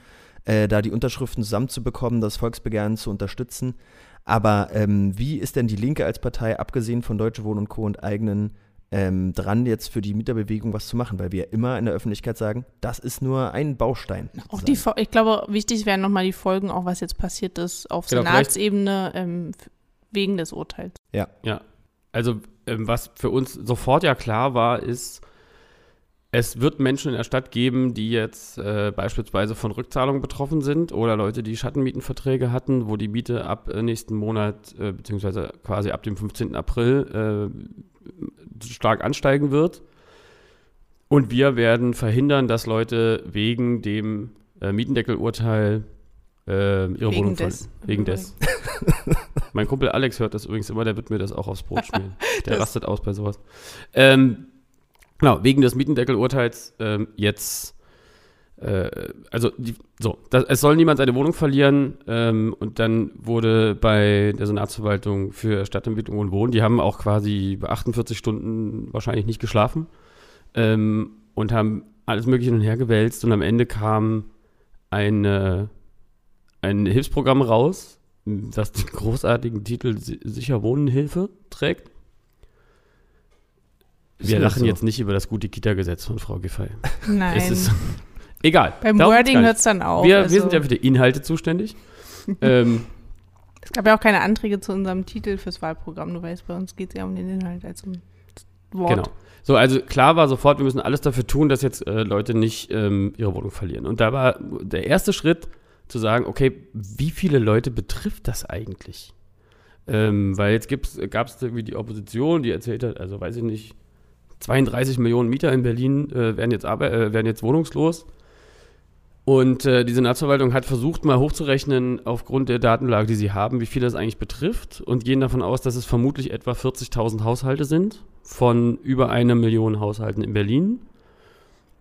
äh, da die Unterschriften zusammenzubekommen, das Volksbegehren zu unterstützen. Aber ähm, wie ist denn die Linke als Partei, abgesehen von Deutsche Wohnen und Co. und eigenen, ähm, dran, jetzt für die Mieterbewegung was zu machen, weil wir immer in der Öffentlichkeit sagen, das ist nur ein Baustein. Auch die, ich glaube, wichtig wären nochmal die Folgen, auch was jetzt passiert ist auf Genau, Senatsebene ähm, wegen des Urteils. Also, ähm, was für uns sofort ja klar war, ist, es wird Menschen in der Stadt geben, die jetzt äh, beispielsweise von Rückzahlungen betroffen sind oder Leute, die Schattenmietenverträge hatten, wo die Miete ab äh, nächsten Monat, äh, beziehungsweise quasi ab dem 15. April äh, stark ansteigen wird. Und wir werden verhindern, dass Leute wegen dem äh, Mietendeckelurteil äh, ihre Wegen Wohnung des. verlieren. Wegen des. Mein Kumpel Alex hört das übrigens immer, der wird mir das auch aufs Brot schmieren. Der rastet aus bei sowas. Ähm, genau, wegen des Mietendeckelurteils ähm, jetzt, äh, also die, so, das, es soll niemand seine Wohnung verlieren ähm, und dann wurde bei der Senatsverwaltung für Stadtentwicklung und Wohnen, die haben auch quasi bei 48 Stunden wahrscheinlich nicht geschlafen ähm, und haben alles mögliche hin und her gewälzt und am Ende kam eine, ein Hilfsprogramm raus, das den großartigen Titel Si- Sicher Wohnen Hilfe trägt. Wir lachen so? jetzt nicht über das gute Kita-Gesetz von Frau Giffey. Nein. Es ist egal. Beim Wording hört es dann auf. wir, also, wir sind ja für die Inhalte zuständig. ähm, es gab ja auch keine Anträge zu unserem Titel fürs Wahlprogramm. Du weißt, bei uns geht es ja um den Inhalt als um das Wort. Genau. So, also klar war sofort, wir müssen alles dafür tun, dass jetzt äh, Leute nicht ähm, ihre Wohnung verlieren. Und da war der erste Schritt zu sagen, okay, wie viele Leute betrifft das eigentlich? Ähm, weil jetzt gab es irgendwie die Opposition, die erzählt hat, also weiß ich nicht, 32 Millionen Mieter in Berlin äh, werden, jetzt äh, werden jetzt wohnungslos. Und äh, die Senatsverwaltung hat versucht, mal hochzurechnen, aufgrund der Datenlage, die sie haben, wie viel das eigentlich betrifft und gehen davon aus, dass es vermutlich etwa 40.000 Haushalte sind von über einer Million Haushalten in Berlin.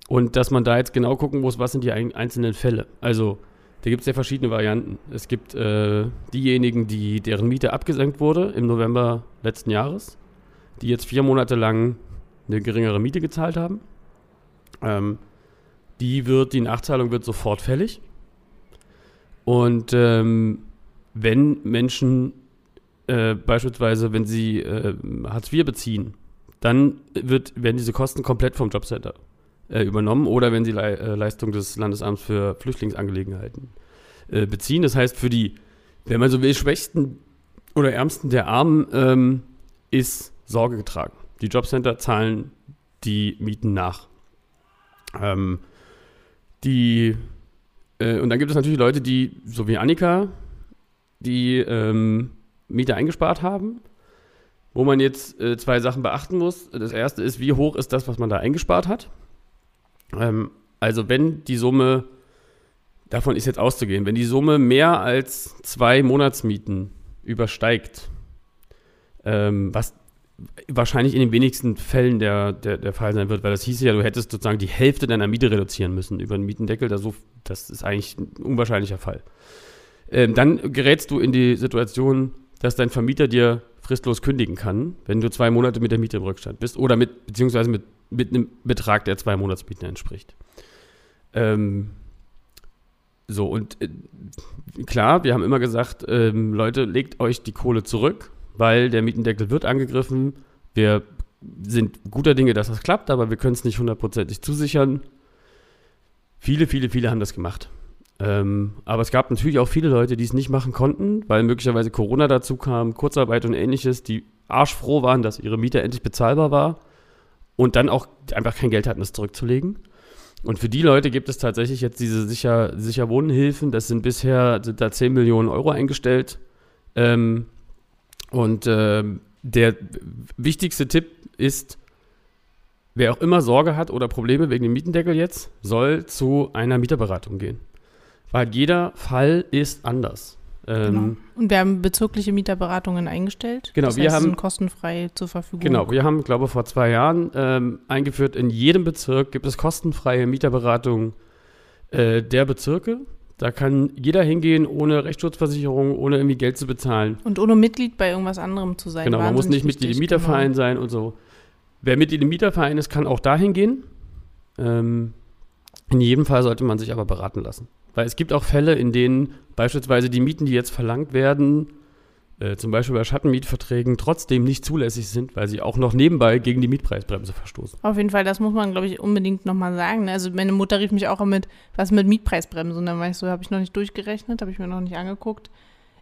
Und dass man da jetzt genau gucken muss, was sind die ein einzelnen Fälle. Also, da gibt es ja verschiedene Varianten. Es gibt äh, diejenigen, die, deren Miete abgesenkt wurde im November letzten Jahres, die jetzt vier Monate lang eine geringere Miete gezahlt haben. Ähm, die wird, die Nachzahlung wird sofort fällig. Und ähm, wenn Menschen äh, beispielsweise, wenn sie äh, Hartz IV beziehen, dann wird, werden diese Kosten komplett vom Jobcenter äh, übernommen oder wenn sie Le äh, Leistung des Landesamts für Flüchtlingsangelegenheiten äh, beziehen. Das heißt, für die, wenn man so will, Schwächsten oder Ärmsten der Armen ähm, ist Sorge getragen. Die Jobcenter zahlen die Mieten nach. Ähm, die, äh, und dann gibt es natürlich Leute, die, so wie Annika, die ähm, Miete eingespart haben, wo man jetzt äh, zwei Sachen beachten muss. Das erste ist, wie hoch ist das, was man da eingespart hat? Ähm, also wenn die Summe, davon ist jetzt auszugehen, wenn die Summe mehr als zwei Monatsmieten übersteigt, ähm, was wahrscheinlich in den wenigsten Fällen der, der, der Fall sein wird, weil das hieß ja, du hättest sozusagen die Hälfte deiner Miete reduzieren müssen über einen Mietendeckel. Das ist eigentlich ein unwahrscheinlicher Fall. Ähm, dann gerätst du in die Situation, dass dein Vermieter dir fristlos kündigen kann, wenn du zwei Monate mit der Miete im Rückstand bist oder mit, beziehungsweise mit, mit einem Betrag, der zwei Monatsmieten entspricht. Ähm, so, und äh, klar, wir haben immer gesagt, ähm, Leute, legt euch die Kohle zurück, weil der Mietendeckel wird angegriffen. Wir sind guter Dinge, dass das klappt, aber wir können es nicht hundertprozentig zusichern. Viele, viele, viele haben das gemacht. Ähm, aber es gab natürlich auch viele Leute, die es nicht machen konnten, weil möglicherweise Corona dazu kam, Kurzarbeit und ähnliches, die arschfroh waren, dass ihre Miete endlich bezahlbar war und dann auch einfach kein Geld hatten, das zurückzulegen. Und für die Leute gibt es tatsächlich jetzt diese sicher, sicher Wohnhilfen. Das sind bisher sind da 10 Millionen Euro eingestellt. Ähm, und ähm, der wichtigste Tipp ist, wer auch immer Sorge hat oder Probleme wegen dem Mietendeckel jetzt, soll zu einer Mieterberatung gehen. Weil jeder Fall ist anders. Ähm, Genau. Und wir haben bezirkliche Mieterberatungen eingestellt. Genau, das wir heißt, haben- sind kostenfrei zur Verfügung. Genau, wir haben, glaube ich, vor zwei Jahren ähm, eingeführt, in jedem Bezirk gibt es kostenfreie Mieterberatung äh, der Bezirke. Da kann jeder hingehen, ohne Rechtsschutzversicherung, ohne irgendwie Geld zu bezahlen. Und ohne Mitglied bei irgendwas anderem zu sein. Genau, man muss nicht Mitglied im wichtig, genau. Mieterverein sein und so. Wer Mitglied im Mieterverein ist, kann auch dahin gehen. Ähm, in jedem Fall sollte man sich aber beraten lassen. Weil es gibt auch Fälle, in denen beispielsweise die Mieten, die jetzt verlangt werden, äh, zum Beispiel bei Schattenmietverträgen trotzdem nicht zulässig sind, weil sie auch noch nebenbei gegen die Mietpreisbremse verstoßen. Auf jeden Fall, das muss man, glaube ich, unbedingt nochmal sagen. Also meine Mutter rief mich auch mit, was mit Mietpreisbremse? Und dann war ich so, habe ich noch nicht durchgerechnet, habe ich mir noch nicht angeguckt.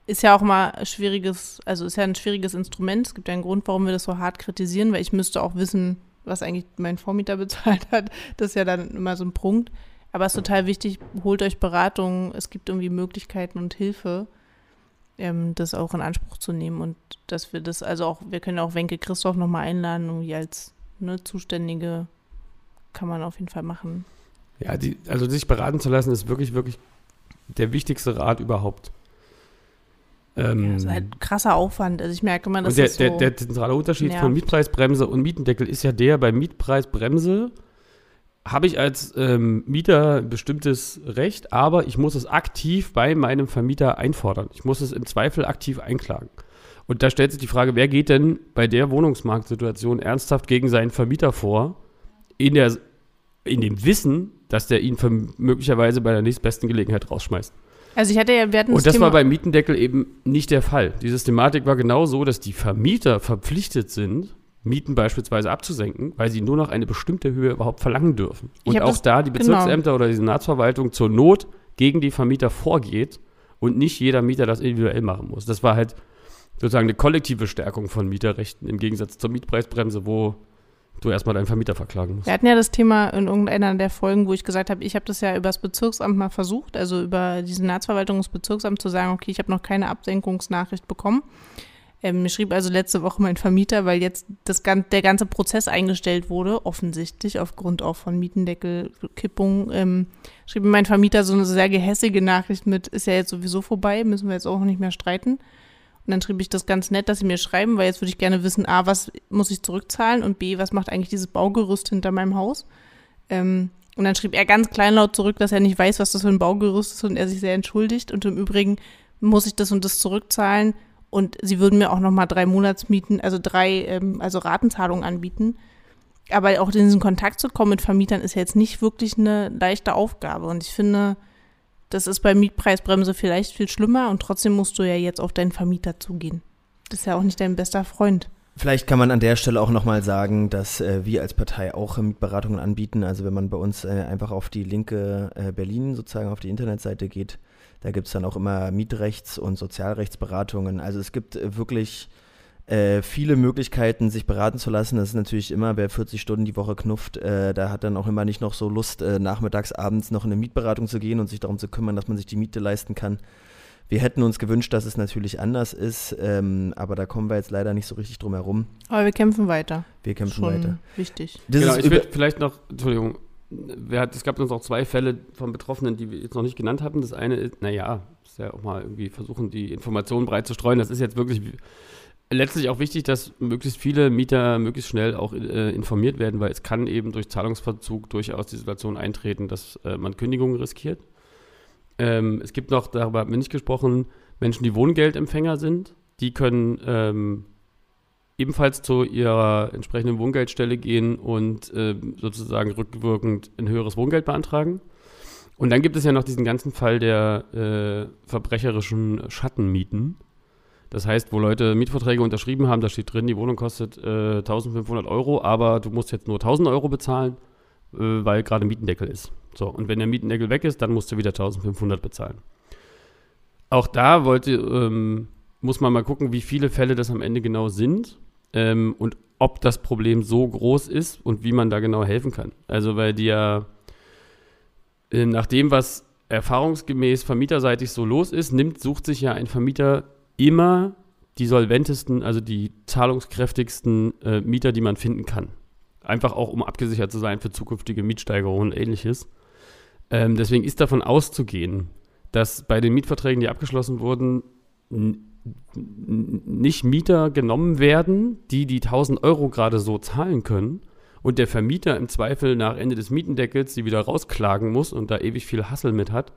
Ist ja auch mal schwieriges, also ist ja ein schwieriges Instrument. Es gibt ja einen Grund, warum wir das so hart kritisieren, weil ich müsste auch wissen, was eigentlich mein Vormieter bezahlt hat. Das ist ja dann immer so ein Punkt. Aber es ist total wichtig, holt euch Beratung. Es gibt irgendwie Möglichkeiten und Hilfe, ähm, das auch in Anspruch zu nehmen. Und dass wir das, also auch, wir können auch Wenke Christoph nochmal einladen, irgendwie als ne, Zuständige kann man auf jeden Fall machen. Ja, die, also sich beraten zu lassen, ist wirklich, wirklich der wichtigste Rat überhaupt. Ähm, ja, das ist halt ein krasser Aufwand. Also ich merke immer, dass der, das so der, der zentrale Unterschied nervt. von Mietpreisbremse und Mietendeckel ist ja der, bei Mietpreisbremse habe ich als ähm, Mieter ein bestimmtes Recht, aber ich muss es aktiv bei meinem Vermieter einfordern. Ich muss es im Zweifel aktiv einklagen. Und da stellt sich die Frage, wer geht denn bei der Wohnungsmarktsituation ernsthaft gegen seinen Vermieter vor, in, der, in dem Wissen, dass der ihn möglicherweise bei der nächstbesten Gelegenheit rausschmeißt. Also ich hatte ja, wir hatten Und das Thema, war beim Mietendeckel eben nicht der Fall. Die Systematik war genau so, dass die Vermieter verpflichtet sind, Mieten beispielsweise abzusenken, weil sie nur noch eine bestimmte Höhe überhaupt verlangen dürfen. Und auch das- da die genau. Bezirksämter oder die Senatsverwaltung zur Not gegen die Vermieter vorgeht und nicht jeder Mieter das individuell machen muss. Das war halt sozusagen eine kollektive Stärkung von Mieterrechten im Gegensatz zur Mietpreisbremse, wo du erstmal deinen Vermieter verklagen musst. Wir hatten ja das Thema in irgendeiner der Folgen, wo ich gesagt habe, ich habe das ja übers Bezirksamt mal versucht, also über die Senatsverwaltung des Bezirksamts zu sagen, okay, ich habe noch keine Absenkungsnachricht bekommen. Ähm, mir schrieb also letzte Woche mein Vermieter, weil jetzt das, der ganze Prozess eingestellt wurde, offensichtlich aufgrund auch von Mietendeckelkippung, ähm, schrieb mir mein Vermieter so eine sehr gehässige Nachricht mit, ist ja jetzt sowieso vorbei, müssen wir jetzt auch nicht mehr streiten. Und dann schrieb ich das ganz nett, dass sie mir schreiben, weil jetzt würde ich gerne wissen, A, was muss ich zurückzahlen und B, was macht eigentlich dieses Baugerüst hinter meinem Haus? Ähm, und dann schrieb er ganz kleinlaut zurück, dass er nicht weiß, was das für ein Baugerüst ist und er sich sehr entschuldigt. Und im Übrigen muss ich das und das zurückzahlen und sie würden mir auch nochmal drei Monatsmieten, also drei, ähm, also Ratenzahlungen anbieten. Aber auch in diesen Kontakt zu kommen mit Vermietern ist jetzt nicht wirklich eine leichte Aufgabe. Und ich finde, das ist bei Mietpreisbremse vielleicht viel schlimmer und trotzdem musst du ja jetzt auf deinen Vermieter zugehen. Das ist ja auch nicht dein bester Freund. Vielleicht kann man an der Stelle auch nochmal sagen, dass äh, wir als Partei auch äh, Mietberatungen anbieten. Also wenn man bei uns äh, einfach auf die linke äh, Berlin sozusagen auf die Internetseite geht, da gibt es dann auch immer Mietrechts- und Sozialrechtsberatungen. Also es gibt äh, wirklich äh, viele Möglichkeiten, sich beraten zu lassen. Das ist natürlich immer, wer 40 Stunden die Woche knufft, äh, da hat dann auch immer nicht noch so Lust, äh, nachmittags, abends noch in eine Mietberatung zu gehen und sich darum zu kümmern, dass man sich die Miete leisten kann. Wir hätten uns gewünscht, dass es natürlich anders ist, ähm, aber da kommen wir jetzt leider nicht so richtig drum herum. Aber wir kämpfen weiter. Wir kämpfen Schon weiter. wichtig. Das genau, ist ich würde vielleicht noch, Entschuldigung, es gab uns auch zwei Fälle von Betroffenen, die wir jetzt noch nicht genannt hatten. Das eine ist, naja, ist ja auch mal irgendwie versuchen, die Informationen breit zu streuen. Das ist jetzt wirklich letztlich auch wichtig, dass möglichst viele Mieter möglichst schnell auch äh, informiert werden, weil es kann eben durch Zahlungsverzug durchaus die Situation eintreten, dass äh, man Kündigungen riskiert. Ähm, es gibt noch, darüber haben wir nicht gesprochen, Menschen, die Wohngeldempfänger sind. Die können ähm, ebenfalls zu ihrer entsprechenden Wohngeldstelle gehen und ähm, sozusagen rückwirkend ein höheres Wohngeld beantragen. Und dann gibt es ja noch diesen ganzen Fall der äh, verbrecherischen Schattenmieten. Das heißt, wo Leute Mietverträge unterschrieben haben, da steht drin, die Wohnung kostet äh, 1500 Euro, aber du musst jetzt nur 1000 Euro bezahlen, äh, weil gerade Mietendeckel ist. So, und wenn der Mietendeckel weg ist, dann musst du wieder 1500 bezahlen. Auch da wollte, ähm, muss man mal gucken, wie viele Fälle das am Ende genau sind ähm, und ob das Problem so groß ist und wie man da genau helfen kann. Also, weil die ja äh, nach dem, was erfahrungsgemäß vermieterseitig so los ist, nimmt, sucht sich ja ein Vermieter immer die solventesten, also die zahlungskräftigsten äh, Mieter, die man finden kann. Einfach auch, um abgesichert zu sein für zukünftige Mietsteigerungen und ähnliches. Ähm, deswegen ist davon auszugehen, dass bei den Mietverträgen, die abgeschlossen wurden, nicht Mieter genommen werden, die die 1000 Euro gerade so zahlen können und der Vermieter im Zweifel nach Ende des Mietendeckels sie wieder rausklagen muss und da ewig viel Hassel mit hat,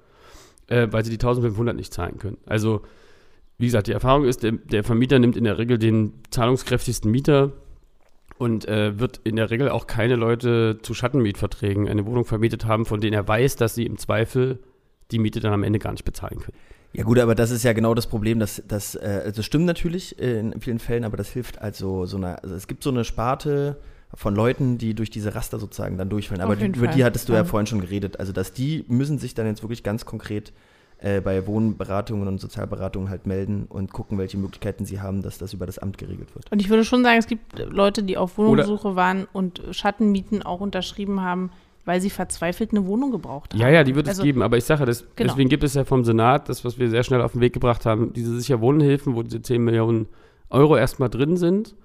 äh, weil sie die 1500 nicht zahlen können. Also, wie gesagt, die Erfahrung ist, der, der Vermieter nimmt in der Regel den zahlungskräftigsten Mieter und äh, wird in der Regel auch keine Leute zu Schattenmietverträgen eine Wohnung vermietet haben, von denen er weiß, dass sie im Zweifel die Miete dann am Ende gar nicht bezahlen können. Ja gut, aber das ist ja genau das Problem, dass das, äh, das stimmt natürlich in vielen Fällen, aber das hilft also so eine, also es gibt so eine Sparte von Leuten, die durch diese Raster sozusagen dann durchfallen. Aber jeden über die hattest du ja. Ja. vorhin schon geredet. Also dass die müssen sich dann jetzt wirklich ganz konkret äh, bei Wohnberatungen und Sozialberatungen halt melden und gucken, welche Möglichkeiten sie haben, dass das über das Amt geregelt wird. Und ich würde schon sagen, es gibt Leute, die auf Wohnungssuche waren und Schattenmieten auch unterschrieben haben, weil sie verzweifelt eine Wohnung gebraucht haben. Ja, ja, die wird es Also- geben, aber ich sage, das, Genau. deswegen gibt es ja vom Senat, das, was wir sehr schnell auf den Weg gebracht haben, diese Sicherwohnhilfen, wo diese 10 Millionen Euro erstmal drin sind,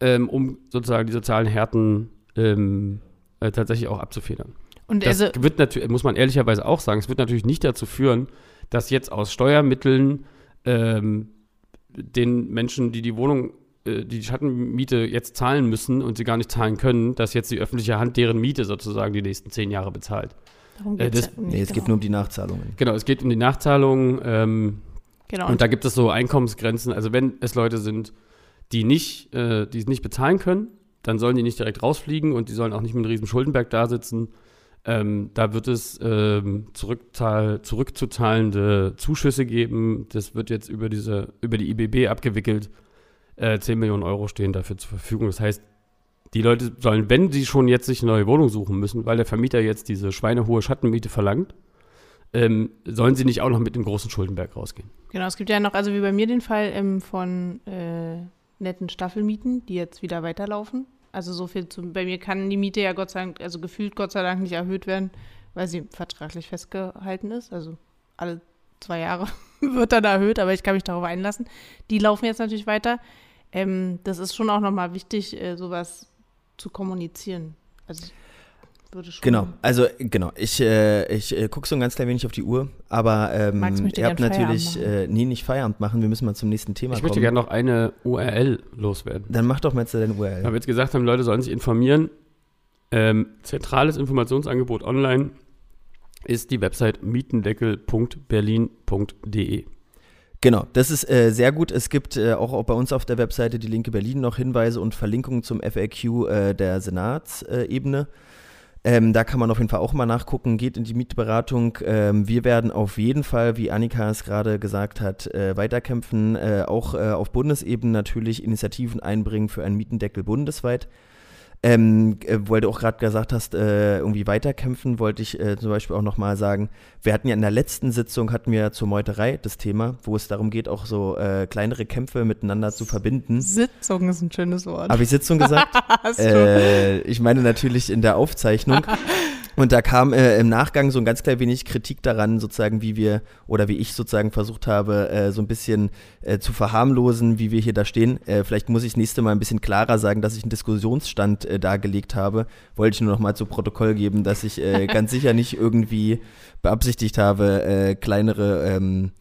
ähm, um sozusagen die sozialen Härten ähm, äh, tatsächlich auch abzufedern. Und Das also, wird natürlich, muss man ehrlicherweise auch sagen, es wird natürlich nicht dazu führen, dass jetzt aus Steuermitteln ähm, den Menschen, die die Wohnung, die Schattenmiete jetzt zahlen müssen und sie gar nicht zahlen können, dass jetzt die öffentliche Hand deren Miete sozusagen die nächsten zehn Jahre bezahlt. darum äh, geht's das- ja nicht, Nee, es geht nur um die Nachzahlungen. Genau, es geht um die Nachzahlung ähm, Genau. und da gibt es so Einkommensgrenzen. Also wenn es Leute sind, die nicht, äh, die es nicht bezahlen können, dann sollen die nicht direkt rausfliegen und die sollen auch nicht mit einem riesen Schuldenberg da sitzen. Ähm, da wird es ähm, zurückzahl, zurückzuzahlende Zuschüsse geben. Das wird jetzt über diese, über die IBB abgewickelt. Äh, 10 Millionen Euro stehen dafür zur Verfügung. Das heißt, die Leute sollen, wenn sie schon jetzt sich eine neue Wohnung suchen müssen, weil der Vermieter jetzt diese schweinehohe Schattenmiete verlangt, ähm, sollen sie nicht auch noch mit dem großen Schuldenberg rausgehen. Genau, es gibt ja noch, also wie bei mir den Fall ähm, von äh, netten Staffelmieten, die jetzt wieder weiterlaufen. Also so viel zu, bei mir kann die Miete ja Gott sei Dank, also gefühlt Gott sei Dank nicht erhöht werden, weil sie vertraglich festgehalten ist. Also alle zwei Jahre wird dann erhöht, aber ich kann mich darauf einlassen. Die laufen jetzt natürlich weiter. Ähm, das ist schon auch nochmal wichtig, äh, sowas zu kommunizieren. Also ich würde schon. Genau, also genau, ich, äh, ich äh, gucke so ein ganz klein wenig auf die Uhr, aber ähm, ihr habt natürlich, äh, nee, nicht Feierabend machen, wir müssen mal zum nächsten Thema Ich kommen. möchte gerne noch eine URL loswerden. Dann mach doch mal jetzt deine URL. Weil wir jetzt gesagt haben, Leute sollen sich informieren. Ähm, zentrales Informationsangebot online ist die Website mietendeckel.berlin.de. Genau, das ist äh, sehr gut. Es gibt äh, auch, bei uns auf der Webseite die Linke Berlin noch Hinweise und Verlinkungen zum FAQ äh, der Senatsebene. Ähm, da kann man auf jeden Fall auch mal nachgucken, geht in die Mietberatung. Ähm, wir werden auf jeden Fall, wie Annika es gerade gesagt hat, äh, weiterkämpfen, äh, auch äh, auf Bundesebene natürlich Initiativen einbringen für einen Mietendeckel bundesweit. Ähm, äh, weil du auch gerade gesagt hast, äh, irgendwie weiterkämpfen, wollte ich äh, zum Beispiel auch nochmal sagen, wir hatten ja in der letzten Sitzung, hatten wir zur Meuterei das Thema, wo es darum geht, auch so äh, kleinere Kämpfe miteinander zu verbinden. Sitzung ist ein schönes Wort. Habe ich Sitzung gesagt? Äh, ich meine natürlich in der Aufzeichnung. Und da kam äh, im Nachgang so ein ganz klein wenig Kritik daran, sozusagen, wie wir oder wie ich sozusagen versucht habe, äh, so ein bisschen äh, zu verharmlosen, wie wir hier da stehen. Äh, vielleicht muss ich das nächste Mal ein bisschen klarer sagen, dass ich einen Diskussionsstand äh, dargelegt habe. Wollte ich nur noch mal zu Protokoll geben, dass ich äh, ganz sicher nicht irgendwie beabsichtigt habe, äh, kleinere ähm,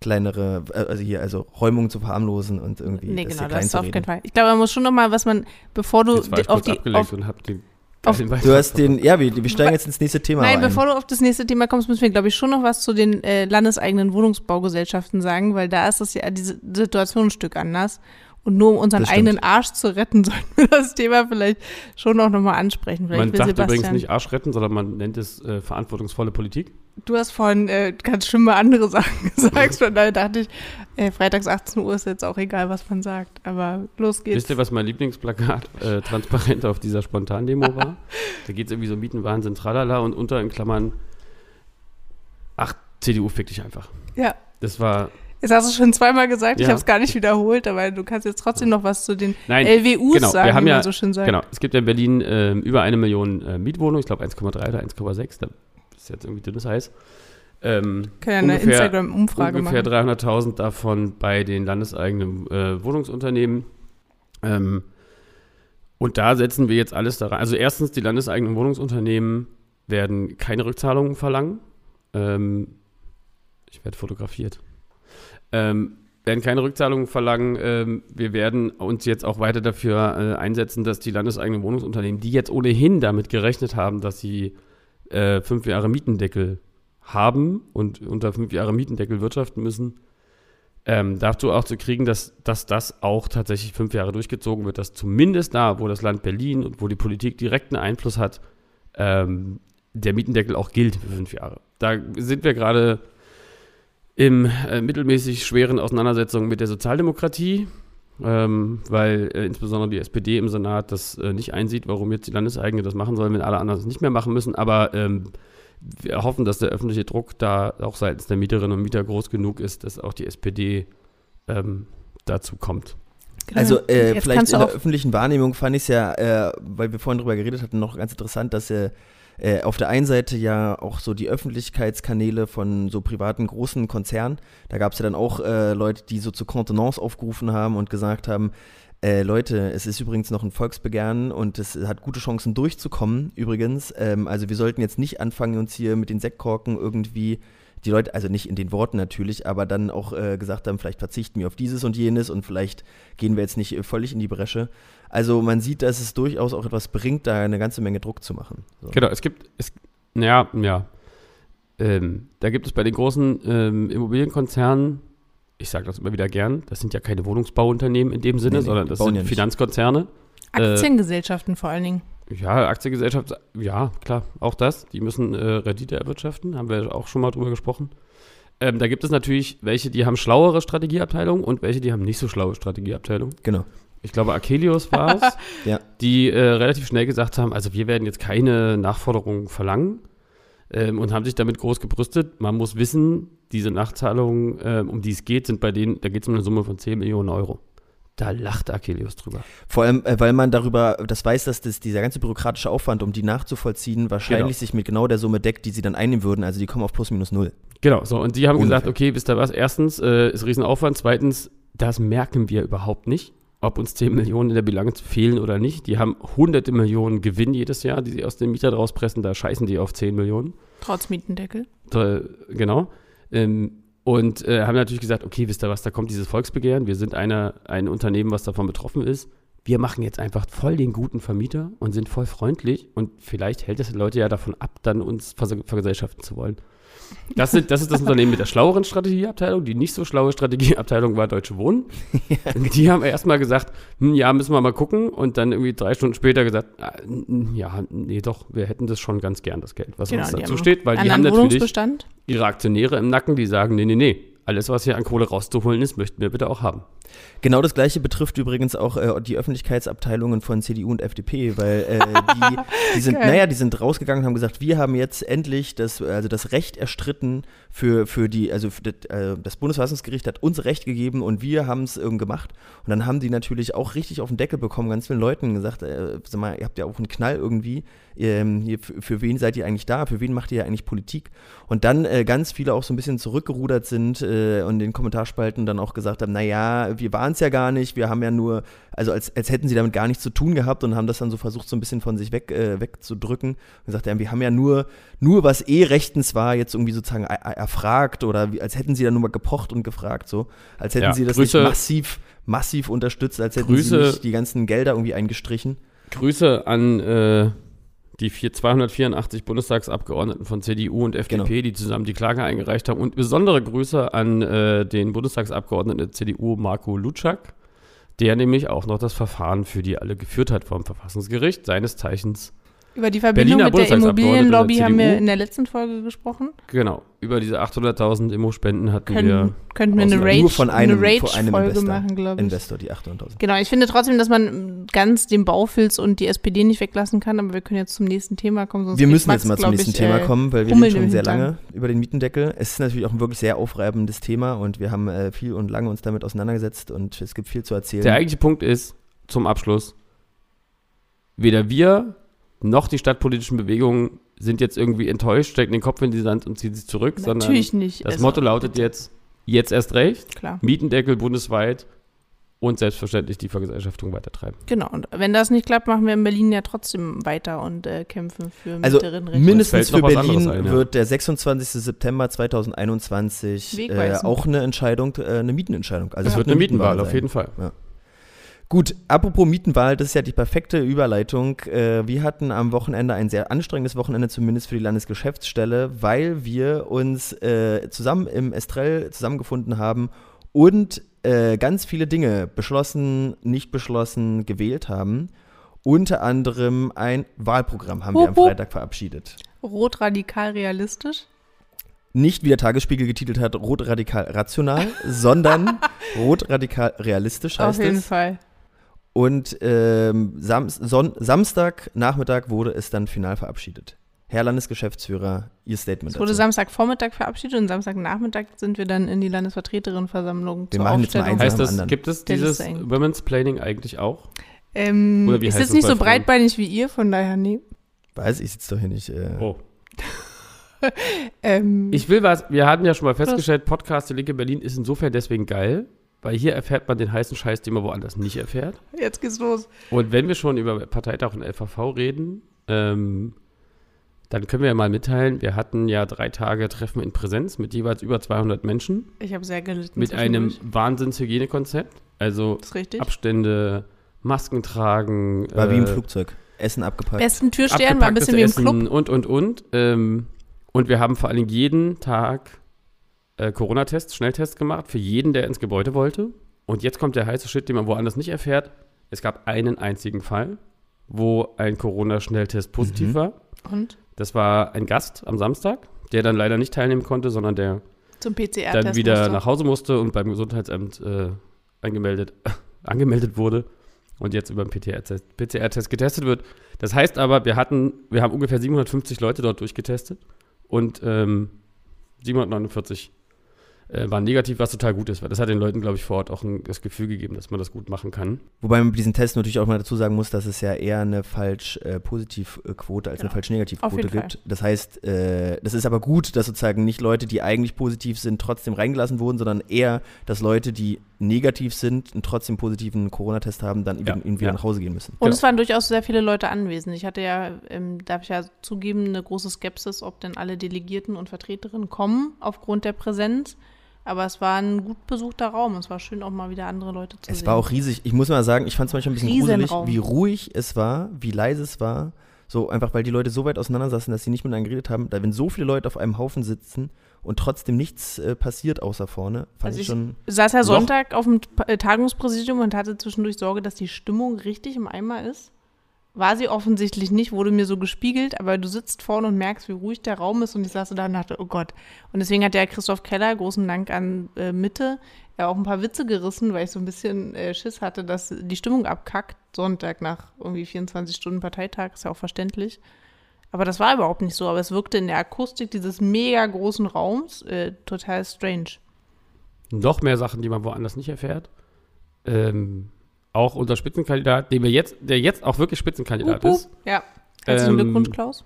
kleinere, also hier, also Räumungen zu verharmlosen und irgendwie Nee, das genau, das ist auf reden. keinen Fall. Ich glaube, man muss schon noch mal, was man, bevor du Jetzt war ich auf kurz die, abgelenkt auf, und hab den auf- Du hast den, ja, wir, wir steigen jetzt ins nächste Thema Nein, ein. bevor du auf das nächste Thema kommst, müssen wir, glaube ich, schon noch was zu den äh, landeseigenen Wohnungsbaugesellschaften sagen, weil da ist das ja diese Situation ein Stück anders. Und nur um unseren eigenen Arsch zu retten, sollten wir das Thema vielleicht schon auch nochmal ansprechen. Vielleicht Man will sagt Sebastian. übrigens nicht Arsch retten, sondern man nennt es äh, verantwortungsvolle Politik. Du hast vorhin äh, ganz schlimme andere Sachen gesagt, von daher dachte ich, äh, freitags 18 Uhr ist jetzt auch egal, was man sagt. Aber los geht's. Wisst ihr, was mein Lieblingsplakat äh, transparent auf dieser Spontandemo war? Da geht es irgendwie so Mietenwahnsinn, tralala und unter in Klammern, ach, CDU fick dich einfach. Ja. Das war, Jetzt hast du schon zweimal gesagt, ich Ja. habe es gar nicht wiederholt, aber du kannst jetzt trotzdem noch was zu den nein, LWUs genau, wir sagen, haben wie ja- man so schön sagt. Genau, es gibt ja in Berlin ähm, über eine Million äh, Mietwohnungen, ich glaube 1,3 oder 1,6, da ist jetzt irgendwie dünnes Eis. Ähm, Können ja eine ungefähr- Instagram-Umfrage ungefähr machen. 300.000 davon bei den landeseigenen äh, Wohnungsunternehmen. Ähm, und da setzen wir jetzt alles daran. Also erstens, die landeseigenen Wohnungsunternehmen werden keine Rückzahlungen verlangen. Ähm, ich werde fotografiert. Ähm, werden keine Rückzahlungen verlangen. Ähm, wir werden uns jetzt auch weiter dafür äh, einsetzen, dass die landeseigenen Wohnungsunternehmen, die jetzt ohnehin damit gerechnet haben, dass sie äh, fünf Jahre Mietendeckel haben und unter fünf Jahre Mietendeckel wirtschaften müssen, ähm, dazu auch zu kriegen, dass, dass das auch tatsächlich fünf Jahre durchgezogen wird, dass zumindest da, wo das Land Berlin und wo die Politik direkten Einfluss hat, ähm, der Mietendeckel auch gilt für fünf Jahre. Da sind wir gerade im äh, mittelmäßig schweren Auseinandersetzungen mit der Sozialdemokratie, ähm, weil äh, insbesondere die SPD im Senat das äh, nicht einsieht, warum jetzt die Landeseigene das machen sollen, wenn alle anderen es nicht mehr machen müssen. Aber ähm, wir hoffen, dass der öffentliche Druck da auch seitens der Mieterinnen und Mieter groß genug ist, dass auch die SPD ähm, dazu kommt. Genau. Also äh, vielleicht in der öffentlichen Wahrnehmung fand ich es ja, äh, weil wir vorhin drüber geredet hatten, noch ganz interessant, dass äh, äh, auf der einen Seite ja auch so die Öffentlichkeitskanäle von so privaten großen Konzernen, da gab es ja dann auch äh, Leute, die so zur Kontenance aufgerufen haben und gesagt haben, äh, Leute, es ist übrigens noch ein Volksbegehren und es hat gute Chancen durchzukommen, übrigens. Ähm, also wir sollten jetzt nicht anfangen, uns hier mit den Sektkorken irgendwie die Leute, also nicht in den Worten natürlich, aber dann auch äh, gesagt haben, vielleicht verzichten wir auf dieses und jenes und vielleicht gehen wir jetzt nicht äh, völlig in die Bresche. Also man sieht, dass es durchaus auch etwas bringt, da eine ganze Menge Druck zu machen. So. Genau, es gibt, es, naja, ja. Ähm, da gibt es bei den großen ähm, Immobilienkonzernen, ich sage das immer wieder gern, das sind ja keine Wohnungsbauunternehmen in dem Sinne, Nee, nee, sondern das sind ja. Finanzkonzerne. Aktiengesellschaften vor allen Dingen. Ja, Aktiengesellschaft, ja, klar, auch das. Die müssen äh, Rendite erwirtschaften, haben wir auch schon mal drüber gesprochen. Ähm, da gibt es natürlich welche, die haben schlauere Strategieabteilungen und welche, die haben nicht so schlaue Strategieabteilungen. Genau. Ich glaube, Akelius war es, Ja. die äh, relativ schnell gesagt haben, also wir werden jetzt keine Nachforderungen verlangen ähm, und haben sich damit groß gebrüstet. Man muss wissen, diese Nachzahlungen, ähm, um die es geht, sind bei denen, da geht es um eine Summe von 10 Millionen Euro. Da lacht Akelius drüber. Vor allem, äh, weil man darüber, das weiß, dass das, dieser ganze bürokratische Aufwand, um die nachzuvollziehen, wahrscheinlich Genau. sich mit genau der Summe deckt, die sie dann einnehmen würden. Also die kommen auf plus minus null. Genau, so. Und die haben Ungefähr. gesagt, okay, wisst ihr was? Erstens, äh, ist Riesenaufwand. Zweitens, das merken wir überhaupt nicht, ob uns 10 Millionen in der Bilanz fehlen oder nicht. Die haben hunderte Millionen Gewinn jedes Jahr, die sie aus den Mietern rauspressen. Da scheißen die auf 10 Millionen. Trotz Mietendeckel. Da, genau. Ähm, und äh, haben natürlich gesagt, okay, wisst ihr was, da kommt dieses Volksbegehren. Wir sind eine, ein Unternehmen, was davon betroffen ist. Wir machen jetzt einfach voll den guten Vermieter und sind voll freundlich. Und vielleicht hält es die Leute ja davon ab, dann uns vergesellschaften zu wollen. Das, sind, das ist das Unternehmen mit der schlaueren Strategieabteilung. Die nicht so schlaue Strategieabteilung war Deutsche Wohnen. Die haben erstmal gesagt, hm, ja, müssen wir mal gucken. Und dann irgendwie drei Stunden später gesagt, ah, ja, nee, doch, wir hätten das schon ganz gern, das Geld, was Genau, uns dazu steht. Weil die haben natürlich ihre Aktionäre im Nacken, die sagen, nee, nee, nee, alles, was hier an Kohle rauszuholen ist, möchten wir bitte auch haben. Genau das gleiche betrifft übrigens auch äh, die Öffentlichkeitsabteilungen von CDU und FDP, weil äh, die, die sind, naja, die sind rausgegangen und haben gesagt, wir haben jetzt endlich das, also das Recht erstritten für, für die, also für das, äh, das Bundesverfassungsgericht hat uns Recht gegeben und wir haben es ähm, gemacht. Und dann haben die natürlich auch richtig auf den Deckel bekommen, ganz vielen Leuten gesagt, äh, sag mal, ihr habt ja auch einen Knall irgendwie, ähm, hier, für, für wen seid ihr eigentlich da, für wen macht ihr ja eigentlich Politik? Und dann äh, ganz viele auch so ein bisschen zurückgerudert sind äh, und in den Kommentarspalten dann auch gesagt haben, naja, wir waren es ja gar nicht, wir haben ja nur, also als, als hätten sie damit gar nichts zu tun gehabt und haben das dann so versucht, so ein bisschen von sich weg, äh, wegzudrücken und gesagt, ja, wir haben ja nur, nur was eh rechtens war, jetzt irgendwie sozusagen er, er- erfragt oder wie, als hätten sie da nur mal gepocht und gefragt, so, als hätten Ja, sie das Grüße- nicht massiv, massiv unterstützt, als hätten Grüße- sie nicht die ganzen Gelder irgendwie eingestrichen. Grüße an äh, die vier, 284 Bundestagsabgeordneten von CDU und FDP, Genau. die zusammen die Klage eingereicht haben. Und besondere Grüße an äh, den Bundestagsabgeordneten der CDU, Marco Lutschak, der nämlich auch noch das Verfahren für die alle geführt hat vom Verfassungsgericht, seines Zeichens Über die Verbindung Berliner mit der Immobilienlobby der haben wir in der letzten Folge gesprochen. Genau, über diese 800.000 Immo-Spenden hatten Können, wir. könnten wir eine. Rage, Nur von einem- eine von einem Rage-Folge Investor. machen, glaube ich. Investor, die 800.000. Genau, ich finde trotzdem, dass man ganz den Baufilz und die SPD nicht weglassen kann, aber wir können jetzt zum nächsten Thema kommen. Sonst Wir müssen Max, jetzt mal zum nächsten ich, Thema äh, kommen, weil wir reden schon sehr lange über den Mietendeckel. Es ist natürlich auch ein wirklich sehr aufreibendes Thema und wir haben äh, viel und lange uns damit auseinandergesetzt und es gibt viel zu erzählen. Der eigentliche Punkt ist, zum Abschluss, weder wir noch die stadtpolitischen Bewegungen sind jetzt irgendwie enttäuscht, stecken den Kopf in die Sand und ziehen sich zurück, Natürlich sondern nicht. das also, Motto lautet jetzt, jetzt erst recht, Klar. Mietendeckel bundesweit und selbstverständlich die Vergesellschaftung weitertreiben. Genau, und wenn das nicht klappt, machen wir in Berlin ja trotzdem weiter und äh, kämpfen für Also Mieterinnenrechte. mindestens für Berlin ein, ja. wird der 26. September 2021 äh, auch eine Entscheidung, äh, eine Mietenentscheidung. Also Es es wird eine Mietenwahl, sein. auf jeden Fall. Gut, apropos Mietenwahl, das ist ja die perfekte Überleitung. Äh, wir hatten am Wochenende ein sehr anstrengendes Wochenende, zumindest für die Landesgeschäftsstelle, weil wir uns äh, zusammen im Estrell zusammengefunden haben und äh, ganz viele Dinge beschlossen, nicht beschlossen, gewählt haben. Unter anderem ein Wahlprogramm haben wir am. Freitag verabschiedet. Rot radikal realistisch. nicht, wie der Tagesspiegel getitelt hat, rot radikal rational, sondern rot radikal realistisch heißt Auf jeden es. Fall. Und ähm, Sam Son Samstag Nachmittag wurde es dann final verabschiedet. Herr Landesgeschäftsführer, Ihr Statement Es wurde dazu. Samstagvormittag verabschiedet und Samstagnachmittag sind wir dann in die Landesvertreterinnenversammlung Wir zur machen jetzt mal Aufstellung. Heißt das, gibt es dieses. Women's Planning eigentlich auch? Ähm, Oder wie ist heißt jetzt es nicht so Frauen? breitbeinig wie ihr, von daher nee. Weiß ich sitze doch hier nicht. Äh, Oh. Ähm, Ich will was, wir hatten ja schon mal festgestellt, Podcast Die Linke Berlin ist insofern deswegen geil, weil hier erfährt man den heißen Scheiß, den man woanders nicht erfährt. jetzt geht's los. Und wenn wir schon über Parteitag und LVV reden, ähm, dann können wir ja mal mitteilen, wir hatten ja drei Tage Treffen in Präsenz mit jeweils über 200 Menschen, Ich habe sehr gelitten. mit einem. Wahnsinnshygienekonzept. Also Das ist richtig. Abstände, Masken tragen. war wie im äh, Flugzeug. Essen abgepackt. Besten Türstern war ein bisschen wie im abgepacktes Club. Essen Und, und, und. Ähm, und wir haben vor allen Dingen jeden Tag äh, Corona-Tests, Schnelltests gemacht, für jeden, der ins Gebäude wollte. Und jetzt kommt der heiße Shit, den man woanders nicht erfährt. Es gab einen einzigen Fall, wo ein Corona-Schnelltest positiv Mhm. war. Und Das war ein Gast am Samstag, der dann leider nicht teilnehmen konnte, sondern der zum PCR-Test. dann wieder musste. nach Hause musste und beim Gesundheitsamt äh, angemeldet, angemeldet wurde und jetzt über den PCR-Test PCR -Test getestet wird. Das heißt aber, wir hatten, wir haben ungefähr 750 Leute dort durchgetestet und ähm, 749 äh, waren negativ, was total gut ist, weil das hat den Leuten, glaube ich, vor Ort auch ein, das Gefühl gegeben, dass man das gut machen kann. Wobei man mit diesen Tests natürlich auch mal dazu sagen muss, dass es ja eher eine falsch-positiv-Quote als eine Genau. Auf falsch-negativ-Quote jeden Fall. gibt. Das heißt, äh, das ist aber gut, dass sozusagen nicht Leute, die eigentlich positiv sind, trotzdem reingelassen wurden, sondern eher, dass Leute, die negativ sind und trotzdem positiven Corona-Test haben, dann Ja, irgendwie ja. nach Hause gehen müssen. Und Genau. es waren durchaus sehr viele Leute anwesend. Ich hatte ja, ähm, darf ich ja zugeben, eine große Skepsis, ob denn alle Delegierten und Vertreterinnen kommen aufgrund der Präsenz. Aber es war ein gut besuchter Raum. Es war schön, auch mal wieder andere Leute zu Es sehen. war auch riesig. Ich muss mal sagen, ich fand es manchmal ein bisschen gruselig, wie ruhig es war, wie leise es war. So einfach, weil die Leute so weit auseinander saßen, dass sie nicht miteinander geredet haben. Da, wenn so viele Leute auf einem Haufen sitzen und trotzdem nichts äh, passiert außer vorne, fand Also ich ich- schon. saß ja Sonntag auf dem äh, Tagungspräsidium und hatte zwischendurch Sorge, dass die Stimmung richtig im Eimer ist. War sie offensichtlich nicht, wurde mir so gespiegelt, aber du sitzt vorne und merkst, wie ruhig der Raum ist und ich saß da und dachte, oh Gott. Und deswegen hat der Christoph Keller, großen Dank an äh, Mitte, ja auch ein paar Witze gerissen, weil ich so ein bisschen äh, Schiss hatte, dass die Stimmung abkackt. Sonntag nach irgendwie 24 Stunden Parteitag, ist ja auch verständlich. Aber das war überhaupt nicht so, aber es wirkte in der Akustik dieses mega großen Raums äh, total strange. Noch mehr Sachen, die man woanders nicht erfährt. Ähm, auch unser Spitzenkandidat, den wir jetzt, der jetzt auch wirklich Spitzenkandidat Hup, hup. ist, Ja. Herzlichen Ähm, Glückwunsch, Klaus.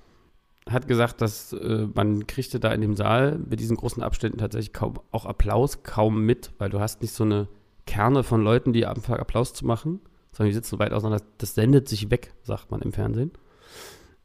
hat gesagt, dass äh, man kriegte da in dem Saal mit diesen großen Abständen tatsächlich kaum, auch Applaus kaum mit, weil du hast nicht so eine Kerne von Leuten, die anfangen Applaus zu machen, sondern die sitzen so weit auseinander, das sendet sich weg, sagt man im Fernsehen.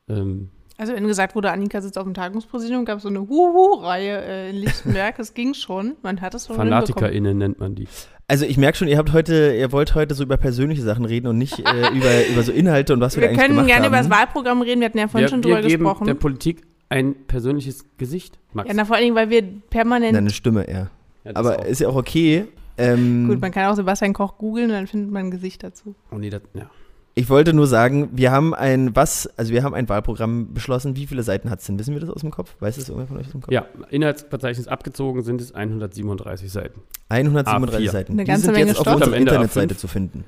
Ähm, Also wenn gesagt wurde, Annika sitzt auf dem Tagungspräsidium, gab es so eine Huhu-Reihe äh, in Lichtenberg. Es ging schon. Man hat es schon. FanatikerInnen nennt man die. Also ich merke schon, ihr habt heute, ihr wollt heute so über persönliche Sachen reden und nicht äh, über, über so Inhalte und was wir, Wir eigentlich können gemacht gerne haben. über das Wahlprogramm reden. Wir hatten ja vorhin Wir, schon wir drüber geben der gesprochen. Politik ein persönliches Gesicht, Max. Ja, na, vor allen Dingen, weil wir permanent. Deine Stimme eher. Ja, Aber auch. ist ja auch okay. Ähm, Gut, man kann auch Sebastian Koch googeln und dann findet man ein Gesicht dazu. Oh nee, das, ja. Ich wollte nur sagen, wir haben ein was, also wir haben ein Wahlprogramm beschlossen. Wie viele Seiten hat es denn? Wissen wir das aus dem Kopf? Weiß es irgendwer von euch aus dem Kopf? ja, Inhaltsverzeichnis abgezogen sind es 137 Seiten. 137 A4. Seiten. Eine Die ganze sind Menge jetzt auf unserer Internetseite A5. zu finden.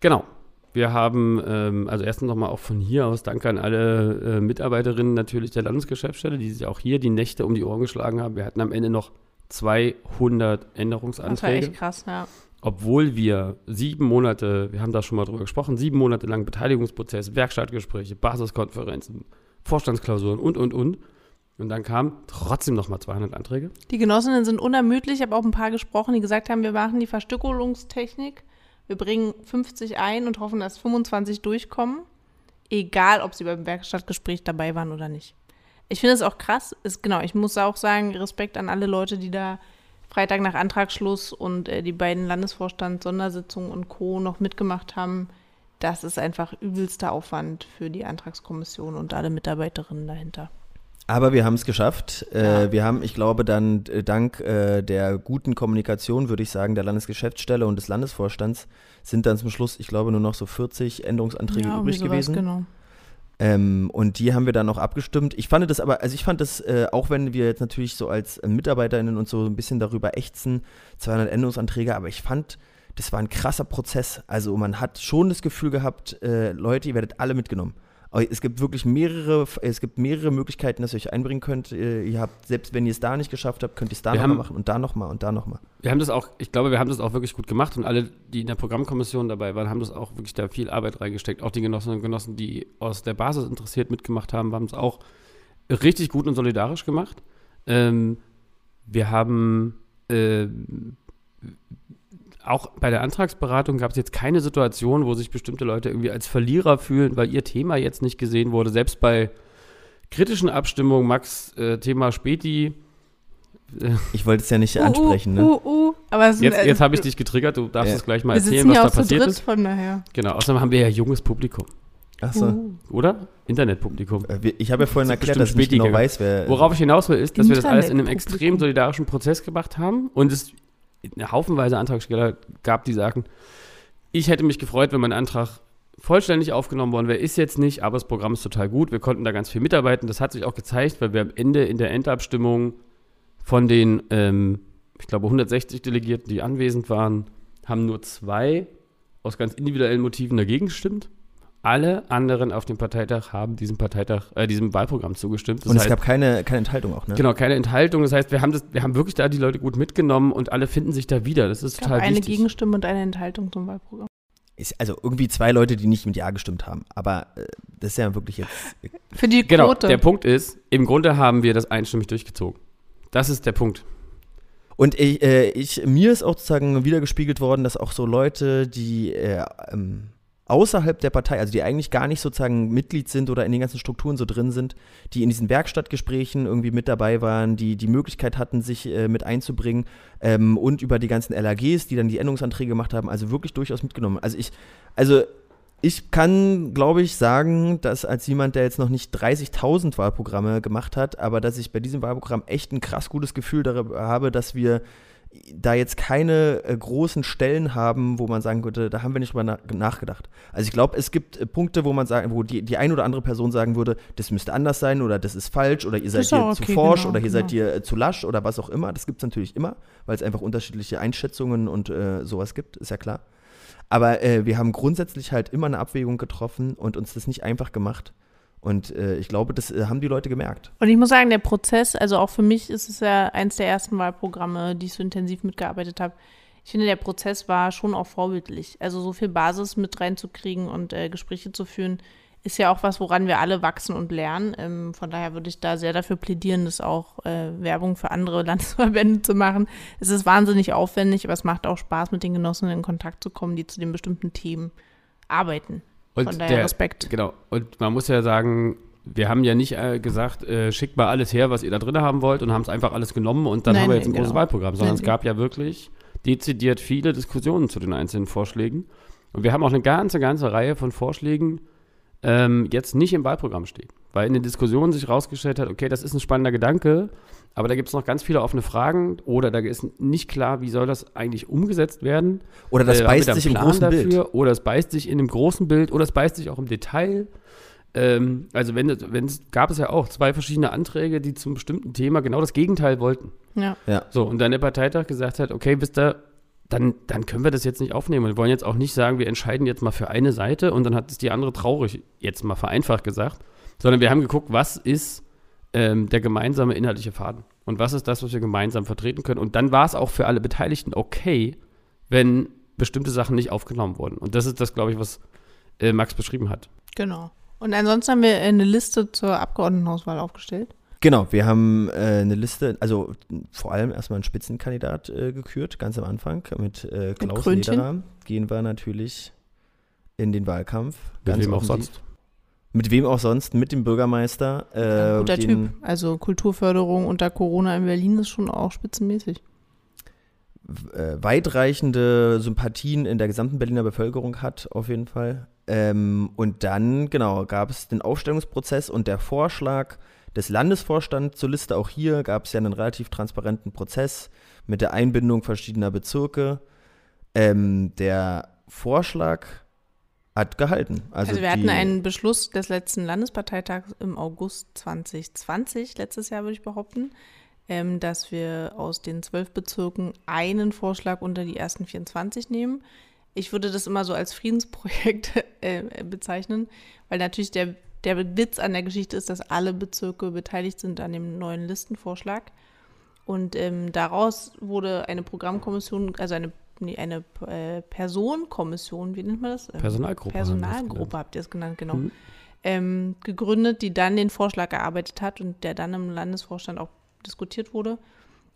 Genau. Wir haben, ähm, also erstens nochmal auch von hier aus Danke an alle äh, Mitarbeiterinnen natürlich der Landesgeschäftsstelle, die sich auch hier die Nächte um die Ohren geschlagen haben. Wir hatten am Ende noch 200 Das war Änderungsanträge, echt krass, ja. Obwohl wir sieben Monate, wir haben da schon mal drüber gesprochen, sieben Monate lang Beteiligungsprozess, Werkstattgespräche, Basiskonferenzen, Vorstandsklausuren und, und, und. Und dann kamen trotzdem nochmal 200 Anträge. Die Genossinnen sind unermüdlich. Ich habe auch ein paar gesprochen, die gesagt haben, wir machen die Verstückelungstechnik. Wir bringen 50 ein und hoffen, dass 25 durchkommen. Egal, ob sie beim Werkstattgespräch dabei waren oder nicht. Ich finde es auch krass. Ist, genau, ich muss auch sagen, Respekt an alle Leute, die da Freitag nach Antragsschluss und äh, die beiden Landesvorstand-Sondersitzungen und Co. noch mitgemacht haben. Das ist einfach übelster Aufwand für die Antragskommission und alle Mitarbeiterinnen dahinter. Aber wir haben es geschafft. Äh, Ja. Wir haben, ich glaube, dann äh, dank äh, der guten Kommunikation, würde ich sagen, der Landesgeschäftsstelle und des Landesvorstands sind dann zum Schluss, ich glaube, nur noch so 40 Änderungsanträge irgendwie übrig gewesen. Genau. Ähm, und die haben wir dann auch abgestimmt. Ich fand das aber, also ich fand das, äh, auch wenn wir jetzt natürlich so als äh, MitarbeiterInnen und so ein bisschen darüber ächzen, 200 Änderungsanträge, aber ich fand, das war ein krasser Prozess. Also man hat schon das Gefühl gehabt, äh, Leute, ihr werdet alle mitgenommen. Aber es gibt wirklich mehrere, es gibt mehrere Möglichkeiten, dass ihr euch einbringen könnt. Äh, ihr habt, selbst wenn ihr es da nicht geschafft habt, könnt ihr es da nochmal machen und da nochmal und da nochmal. Wir haben das auch, ich glaube, wir haben das auch wirklich gut gemacht und alle, die in der Programmkommission dabei waren, haben das auch wirklich da viel Arbeit reingesteckt. Auch die Genossinnen und Genossen, die aus der Basis interessiert mitgemacht haben, haben es auch richtig gut und solidarisch gemacht. Ähm, wir haben ähm, auch bei der Antragsberatung gab es jetzt keine Situation, wo sich bestimmte Leute irgendwie als Verlierer fühlen, weil ihr Thema jetzt nicht gesehen wurde. Selbst bei kritischen Abstimmungen, Max, äh, Thema Späti, Ich wollte es ja nicht Uh, ansprechen, uh, ne? uh, uh. Aber Jetzt, äh, jetzt habe ich dich getriggert, du darfst Ja. es gleich mal wir erzählen, was da passiert dritt, ist. von daher. Genau, außerdem haben wir ja junges Publikum, Achso. Uh. oder? Internetpublikum. Äh, Ich habe ja vorhin Das erklärt, dass ich nicht genau weiß, wer. Worauf ich hinaus will, ist, dass wir das alles in einem extrem solidarischen Prozess gemacht haben und es haufenweise Antragsteller gab, die sagten, ich hätte mich gefreut, wenn mein Antrag vollständig aufgenommen worden wäre. Ist jetzt nicht, aber das Programm ist total gut. Wir konnten da ganz viel mitarbeiten. Das hat sich auch gezeigt, weil wir am Ende in der Endabstimmung von den, ähm, ich glaube, 160 Delegierten, die anwesend waren, haben nur zwei aus ganz individuellen Motiven dagegen gestimmt. Alle anderen auf dem Parteitag haben diesem Parteitag, äh, diesem Wahlprogramm zugestimmt. Das und es heißt, gab keine, keine Enthaltung auch, ne? Genau, keine Enthaltung. Das heißt, wir haben, das, wir haben wirklich da die Leute gut mitgenommen und alle finden sich da wieder. Das ist Es gab total eine wichtig. Gegenstimme und eine Enthaltung zum Wahlprogramm. Ist also irgendwie zwei Leute, die nicht mit Ja gestimmt haben. Aber äh, das ist ja wirklich jetzt. Für die Genau, Quote. der Punkt ist, im Grunde haben wir das einstimmig durchgezogen. Das ist der Punkt. Und ich, äh, ich, mir ist auch sozusagen wiedergespiegelt worden, dass auch so Leute, die äh, ähm, außerhalb der Partei, also die eigentlich gar nicht sozusagen Mitglied sind oder in den ganzen Strukturen so drin sind, die in diesen Werkstattgesprächen irgendwie mit dabei waren, die die Möglichkeit hatten, sich äh, mit einzubringen ähm, und über die ganzen LAGs, die dann die Änderungsanträge gemacht haben, also wirklich durchaus mitgenommen. Also ich, also ich kann, glaube ich, sagen, dass als jemand, der jetzt noch nicht 30.000 Wahlprogramme gemacht hat, aber dass ich bei diesem Wahlprogramm echt ein krass gutes Gefühl darüber habe, dass wir da jetzt keine äh, großen Stellen haben, wo man sagen könnte, da haben wir nicht drüber na nachgedacht. Also ich glaube, es gibt äh, Punkte, wo man sagen, wo die, die eine oder andere Person sagen würde, das müsste anders sein oder das ist falsch oder ihr seid hier auch zu okay, forsch genau, oder hier genau. seid ihr äh, zu lasch oder was auch immer. Das gibt es natürlich immer, weil es einfach unterschiedliche Einschätzungen und äh, sowas gibt, ist ja klar. Aber äh, wir haben grundsätzlich halt immer eine Abwägung getroffen und uns das nicht einfach gemacht. Und äh, ich glaube, das äh, haben die Leute gemerkt. Und ich muss sagen, der Prozess, also auch für mich ist es ja eins der ersten Wahlprogramme, die ich so intensiv mitgearbeitet habe. Ich finde, der Prozess war schon auch vorbildlich. Also so viel Basis mit reinzukriegen und äh, Gespräche zu führen, ist ja auch was, woran wir alle wachsen und lernen. Ähm, von daher würde ich da sehr dafür plädieren, das auch äh, Werbung für andere Landesverbände zu machen. Es ist wahnsinnig aufwendig, aber es macht auch Spaß, mit den Genossen in Kontakt zu kommen, die zu den bestimmten Themen arbeiten. Und Von daher der, Respekt. Genau. Und man muss ja sagen, wir haben ja nicht äh, gesagt, äh, schickt mal alles her, was ihr da drin haben wollt und haben es einfach alles genommen und dann Nein, haben wir nein, jetzt ein großes genau. Wahlprogramm, sondern Nein, es gab ja wirklich dezidiert viele Diskussionen zu den einzelnen Vorschlägen. Und wir haben auch eine ganze, ganze Reihe von Vorschlägen ähm, jetzt nicht im Wahlprogramm stehen. Weil in den Diskussionen sich rausgestellt hat, okay, das ist ein spannender Gedanke, aber da gibt es noch ganz viele offene Fragen oder da ist nicht klar, wie soll das eigentlich umgesetzt werden. Oder das Äh, beißt sich im großen Bild. Oder es beißt sich in dem großen Bild oder es beißt sich auch im Detail. Ähm, also wenn, es- wenn es gab es ja auch zwei verschiedene Anträge, die zum bestimmten Thema genau das Gegenteil wollten. Ja. So, und dann der Parteitag gesagt hat, okay, wisst ihr, dann, dann können wir das jetzt nicht aufnehmen. Wir wollen jetzt auch nicht sagen, wir entscheiden jetzt mal für eine Seite und dann hat es die andere traurig, jetzt mal vereinfacht gesagt, sondern wir haben geguckt, was ist ähm, der gemeinsame inhaltliche Faden und was ist das, was wir gemeinsam vertreten können. Und dann war es auch für alle Beteiligten okay, wenn bestimmte Sachen nicht aufgenommen wurden. Und das ist das, glaube ich, was äh, Max beschrieben hat. Genau. Und ansonsten haben wir eine Liste zur Abgeordnetenhauswahl aufgestellt. Genau, wir haben äh, eine Liste, also vor allem erstmal einen Spitzenkandidat äh, gekürt, ganz am Anfang. Mit äh, Klaus Krönchen. Lederer gehen wir natürlich in den Wahlkampf. Mit wem auch sonst. Mit wem auch sonst, mit dem Bürgermeister. Äh, Guter Typ. Also Kulturförderung unter Corona in Berlin ist schon auch spitzenmäßig. äh, weitreichende Sympathien in der gesamten Berliner Bevölkerung hat, auf jeden Fall. Ähm, und dann, genau, gab es den Aufstellungsprozess und der Vorschlag des Landesvorstands zur Liste. Auch hier gab es ja einen relativ transparenten Prozess mit der Einbindung verschiedener Bezirke. Ähm, der Vorschlag hat gehalten. Also, Also, wir hatten einen Beschluss des letzten Landesparteitags im August 2020, letztes Jahr würde ich behaupten, ähm, dass wir aus den zwölf Bezirken einen Vorschlag unter die ersten 24 nehmen. Ich würde das immer so als Friedensprojekt äh, bezeichnen, weil natürlich der, der Witz an der Geschichte ist, dass alle Bezirke beteiligt sind an dem neuen Listenvorschlag. Und ähm, daraus wurde eine Programmkommission, also eine, nee, eine äh, Personenkommission, wie nennt man das? Ähm, Personalgruppe Personalgruppe habt ihr es genannt, genau. Mhm. Ähm, gegründet, die dann den Vorschlag erarbeitet hat und der dann im Landesvorstand auch diskutiert wurde.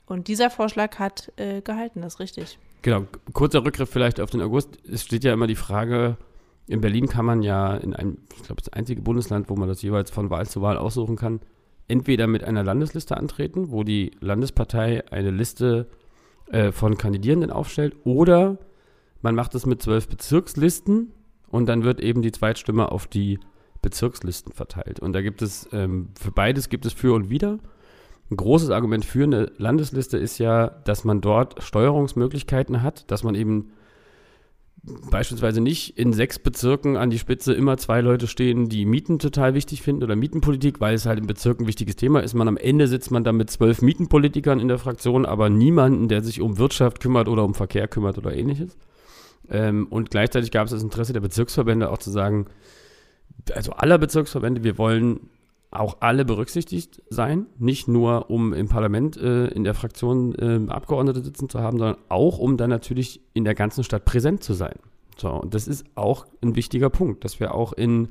Und dieser Vorschlag hat äh, gehalten, das ist richtig. Genau, kurzer Rückgriff vielleicht auf den August. Es steht ja immer die Frage, in Berlin kann man ja in einem, ich glaube, das einzige Bundesland, wo man das jeweils von Wahl zu Wahl aussuchen kann, entweder mit einer Landesliste antreten, wo die Landespartei eine Liste äh, von Kandidierenden aufstellt, oder man macht es mit zwölf Bezirkslisten und dann wird eben die Zweitstimme auf die Bezirkslisten verteilt. Und da gibt es, ähm, für beides gibt es für und wider. Ein großes Argument für eine Landesliste ist ja, dass man dort Steuerungsmöglichkeiten hat, dass man eben beispielsweise nicht in sechs Bezirken an die Spitze immer zwei Leute stehen, die Mieten total wichtig finden oder Mietenpolitik, weil es halt im Bezirk ein wichtiges Thema ist. Man am Ende sitzt man dann mit zwölf Mietenpolitikern in der Fraktion, aber niemanden, der sich um Wirtschaft kümmert oder um Verkehr kümmert oder ähnliches. Ähm, und gleichzeitig gab es das Interesse der Bezirksverbände auch zu sagen, also aller Bezirksverbände, wir wollen auch alle berücksichtigt sein, nicht nur um im Parlament äh, in der Fraktion äh, Abgeordnete sitzen zu haben, sondern auch um dann natürlich in der ganzen Stadt präsent zu sein. So, und das ist auch ein wichtiger Punkt, dass wir auch in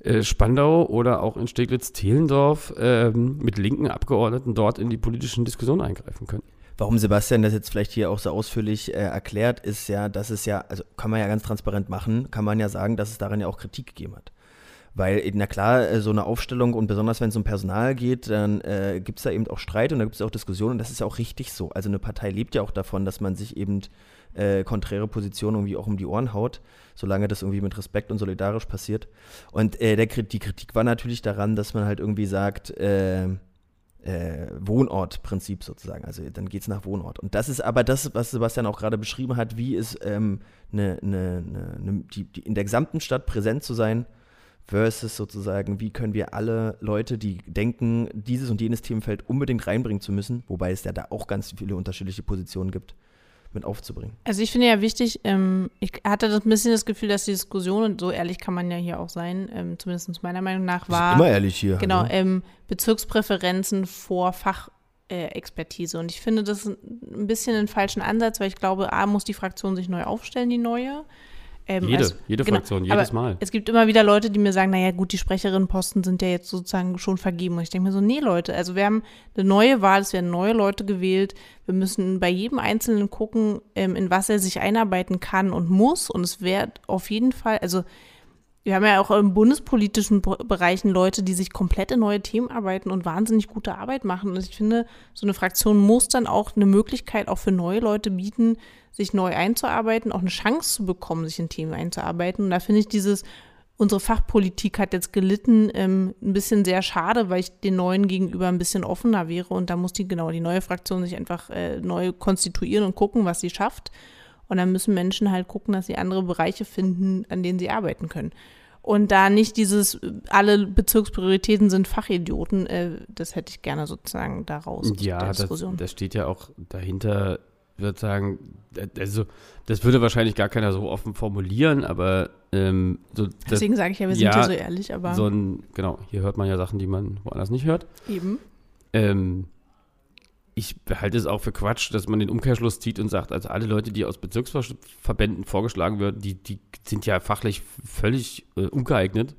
äh, Spandau oder auch in Steglitz-Zehlendorf ähm, mit linken Abgeordneten dort in die politischen Diskussionen eingreifen können. Warum Sebastian das jetzt vielleicht hier auch so ausführlich äh, erklärt, ist ja, dass es ja, also kann man ja ganz transparent machen, kann man ja sagen, dass es daran ja auch Kritik gegeben hat. Weil, äh, na klar, äh, so eine Aufstellung und besonders wenn es um Personal geht, dann äh, gibt es da eben auch Streit und da gibt es auch Diskussionen und das ist ja auch richtig so. Also eine Partei lebt ja auch davon, dass man sich eben äh, konträre Positionen irgendwie auch um die Ohren haut, solange das irgendwie mit Respekt und solidarisch passiert. Und äh, der, die Kritik war natürlich daran, dass man halt irgendwie sagt, äh, äh, Wohnortprinzip sozusagen. Also dann geht es nach Wohnort. Und das ist aber das, was Sebastian auch gerade beschrieben hat, wie es ähm, ne, ne, ne, ne, die, die in der gesamten Stadt präsent zu sein, versus sozusagen, wie können wir alle Leute, die denken, dieses und jenes Themenfeld unbedingt reinbringen zu müssen, wobei es ja da auch ganz viele unterschiedliche Positionen gibt, mit aufzubringen. Also ich finde ja wichtig, ähm, ich hatte das ein bisschen das Gefühl, dass die Diskussion, und so ehrlich kann man ja hier auch sein, ähm, zumindest meiner Meinung nach, war immer ehrlich hier. genau ähm, Bezirkspräferenzen vor Fachexpertise. und ich finde das ein bisschen einen falschen Ansatz, weil ich glaube, A, muss die Fraktion sich neu aufstellen, die neue. Ähm, Jede, also- jede genau, Fraktion, jedes Mal. Es gibt immer wieder Leute, die mir sagen, naja gut, die Sprecherinnenposten sind ja jetzt sozusagen schon vergeben. Und ich denke mir so, nee Leute, also wir haben eine neue Wahl, es werden neue Leute gewählt. Wir müssen bei jedem Einzelnen gucken, ähm, in was er sich einarbeiten kann und muss. Und es wird auf jeden Fall, also wir haben ja auch im bundespolitischen Be- Bereichen Leute, die sich komplett in neue Themen arbeiten und wahnsinnig gute Arbeit machen. Und ich finde, so eine Fraktion muss dann auch eine Möglichkeit auch für neue Leute bieten, sich neu einzuarbeiten, auch eine Chance zu bekommen, sich in Themen einzuarbeiten. Und da finde ich dieses, unsere Fachpolitik hat jetzt gelitten, ähm, ein bisschen sehr schade, weil ich den Neuen gegenüber ein bisschen offener wäre. Und da muss die, genau, die neue Fraktion sich einfach äh, neu konstituieren und gucken, was sie schafft. Und dann müssen Menschen halt gucken, dass sie andere Bereiche finden, an denen sie arbeiten können. Und da nicht dieses, alle Bezirksprioritäten sind Fachidioten, äh, das hätte ich gerne sozusagen daraus aus Ja, der das, Diskussion. das steht ja auch dahinter, würde sagen, also das würde wahrscheinlich gar keiner so offen formulieren, aber ähm, so, Deswegen sage ich ja, wir sind ja, ja so ehrlich, aber so ein, genau, hier hört man ja Sachen, die man woanders nicht hört. eben. Ähm, ich halte es auch für Quatsch, dass man den Umkehrschluss zieht und sagt, also alle Leute, die aus Bezirksverbänden vorgeschlagen werden, die, die sind ja fachlich völlig äh, ungeeignet.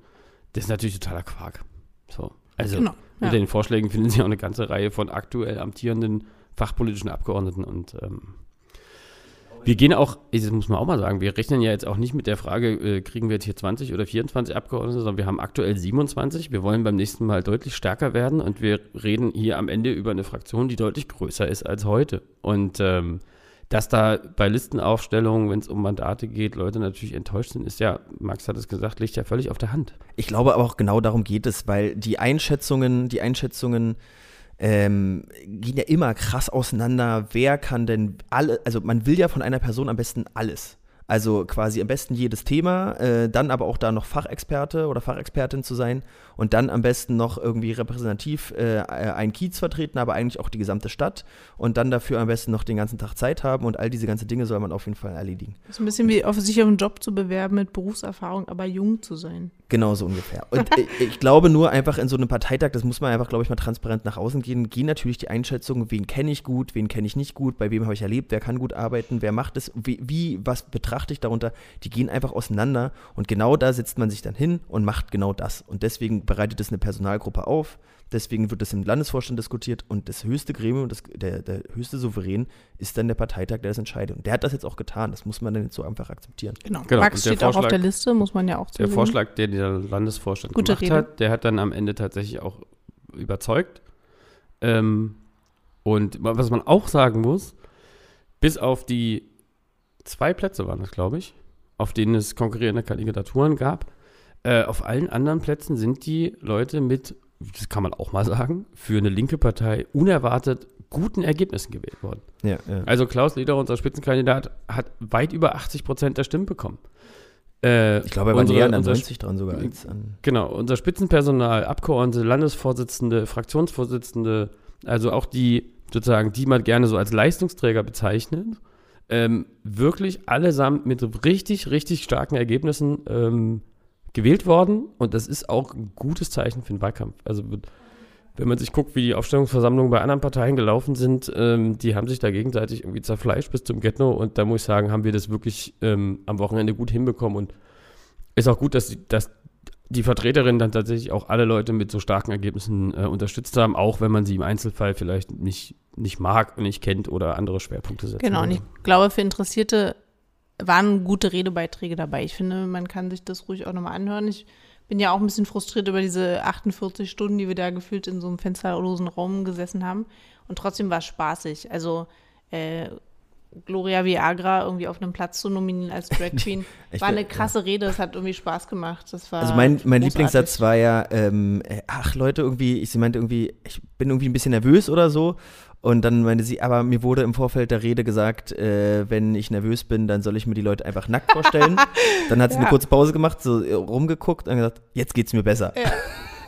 Das ist natürlich totaler Quark. So. Also Genau. Ja. den Vorschlägen finden Sie auch eine ganze Reihe von aktuell amtierenden fachpolitischen Abgeordneten und ähm, wir gehen auch, das muss man auch mal sagen, wir rechnen ja jetzt auch nicht mit der Frage, äh, kriegen wir jetzt hier 20 oder 24 Abgeordnete, sondern wir haben aktuell 27. Wir wollen beim nächsten Mal deutlich stärker werden und wir reden hier am Ende über eine Fraktion, die deutlich größer ist als heute. Und ähm, dass da bei Listenaufstellungen, wenn es um Mandate geht, Leute natürlich enttäuscht sind, ist ja, Max hat es gesagt, liegt ja völlig auf der Hand. Ich glaube aber auch genau darum geht es, weil die Einschätzungen, die Einschätzungen ähm, gehen ja immer krass auseinander. Wer kann denn alle, also man will ja von einer Person am besten alles. Also quasi am besten jedes Thema, äh, dann aber auch da noch Fachexperte oder Fachexpertin zu sein und dann am besten noch irgendwie repräsentativ äh, ein Kiez vertreten, aber eigentlich auch die gesamte Stadt und dann dafür am besten noch den ganzen Tag Zeit haben und all diese ganzen Dinge soll man auf jeden Fall erledigen. Das ist ein bisschen wie auf sich auf einen Job zu bewerben mit Berufserfahrung, aber jung zu sein. Genau so ungefähr. Und ich, ich glaube nur einfach in so einem Parteitag, das muss man einfach, glaube ich, mal transparent nach außen gehen, gehen natürlich die Einschätzungen, wen kenne ich gut, wen kenne ich nicht gut, bei wem habe ich erlebt, wer kann gut arbeiten, wer macht es, wie, wie, was betrachte ich darunter, die gehen einfach auseinander und genau da setzt man sich dann hin und macht genau das. Und deswegen bereitet es eine Personalgruppe auf, deswegen wird es im Landesvorstand diskutiert und das höchste Gremium, das, der, der höchste Souverän ist dann der Parteitag, der das entscheidet. Und der hat das jetzt auch getan, das muss man dann jetzt so einfach akzeptieren. Genau. Genau, Max der steht auch auf Vorschlag- der Liste, muss man ja auch Der zusehen. Vorschlag, den der Landesvorstand Gute gemacht Rede. hat, der hat dann am Ende tatsächlich auch überzeugt. Ähm, und wa- was man auch sagen muss, bis auf die zwei Plätze waren das, glaube ich, auf denen es konkurrierende Kandidaturen gab, äh, auf allen anderen Plätzen sind die Leute mit, das kann man auch mal sagen, für eine linke Partei unerwartet guten Ergebnissen gewählt worden. Ja, ja. Also Klaus Leder, unser Spitzenkandidat, hat weit über 80 Prozent der Stimmen bekommen. Äh, Ich glaube, er war unsere- näher an der unser 90 dran sogar als an. Genau, unser Spitzenpersonal, Abgeordnete, Landesvorsitzende, Fraktionsvorsitzende, also auch die sozusagen, die man gerne so als Leistungsträger bezeichnet, ähm, wirklich allesamt mit richtig, richtig starken Ergebnissen ähm, gewählt worden. Und das ist auch ein gutes Zeichen für den Wahlkampf. Also wenn man sich guckt, wie die Aufstellungsversammlungen bei anderen Parteien gelaufen sind, ähm, die haben sich da gegenseitig irgendwie zerfleischt bis zum Ghetto. Und da muss ich sagen, haben wir das wirklich ähm, am Wochenende gut hinbekommen. Und ist auch gut, dass, die- dass die Vertreterinnen dann tatsächlich auch alle Leute mit so starken Ergebnissen äh, unterstützt haben, auch wenn man sie im Einzelfall vielleicht nicht, nicht mag und nicht kennt oder andere Schwerpunkte setzt. Genau, und ich glaube, für Interessierte waren gute Redebeiträge dabei. Ich finde, man kann sich das ruhig auch nochmal anhören. Ich bin ja auch ein bisschen frustriert über diese 48 Stunden, die wir da gefühlt in so einem fensterlosen Raum gesessen haben. Und trotzdem war es spaßig. Also äh, Gloria Viagra irgendwie auf einem Platz zu nominieren als Drag Queen, war eine krasse Rede. Es hat irgendwie Spaß gemacht. Das war Also mein, mein großartig. Lieblingssatz war ja, ähm, äh, ach Leute, irgendwie, ich, sie meinte irgendwie, ich bin irgendwie ein bisschen nervös oder so. Und dann meinte sie, aber mir wurde im Vorfeld der Rede gesagt, äh, wenn ich nervös bin, dann soll ich mir die Leute einfach nackt vorstellen. dann hat sie eine Ja. kurze Pause gemacht, so rumgeguckt und gesagt, jetzt geht's mir besser.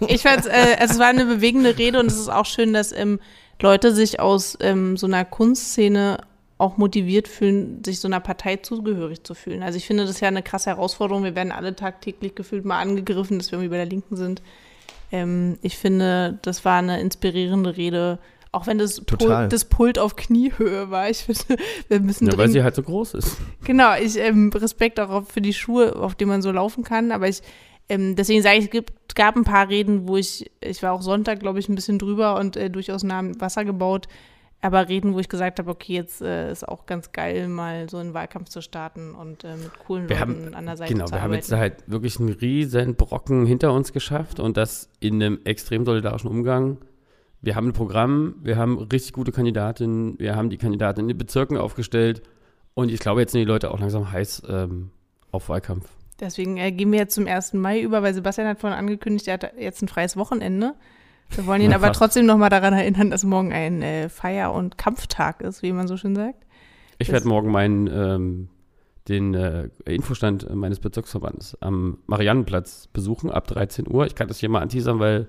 Ich fand, äh, also es war eine bewegende Rede und es ist auch schön, dass ähm, Leute sich aus ähm, so einer Kunstszene auch motiviert fühlen, sich so einer Partei zugehörig zu fühlen. Also ich finde das ja eine krasse Herausforderung. Wir werden alle tagtäglich gefühlt mal angegriffen, dass wir irgendwie bei der Linken sind. Ähm, ich finde, das war eine inspirierende Rede, auch wenn das. Pult, das Pult auf Kniehöhe war. Ich finde, wir müssen Ja, weil sie halt so groß ist. Genau, ich ähm, Respekt auch für die Schuhe, auf denen man so laufen kann. Aber ich, ähm, deswegen sage ich, es gibt, gab ein paar Reden, wo ich, ich war auch Sonntag, glaube ich, ein bisschen drüber und äh, durchaus nah am Wasser gebaut. Aber Reden, wo ich gesagt habe, okay, jetzt äh, ist auch ganz geil, mal so einen Wahlkampf zu starten und äh, mit coolen Wir Leuten haben- an der Seite Genau, zu wir haben jetzt halt wirklich einen riesen Brocken hinter uns geschafft und das in einem extrem solidarischen Umgang. Wir haben ein Programm, wir haben richtig gute Kandidatinnen, wir haben die Kandidaten in den Bezirken aufgestellt und ich glaube, jetzt sind die Leute auch langsam heiß ähm, auf Wahlkampf. Deswegen äh, gehen wir jetzt zum 1. Mai über, weil Sebastian hat vorhin angekündigt, er hat jetzt ein freies Wochenende. Wir wollen ihn Na, aber fast. trotzdem nochmal daran erinnern, dass morgen ein äh, Feier- und Kampftag ist, wie man so schön sagt. Ich werde morgen meinen, ähm, den äh, Infostand meines Bezirksverbandes am Mariannenplatz besuchen ab 13 Uhr. Ich kann das hier mal anteasern, weil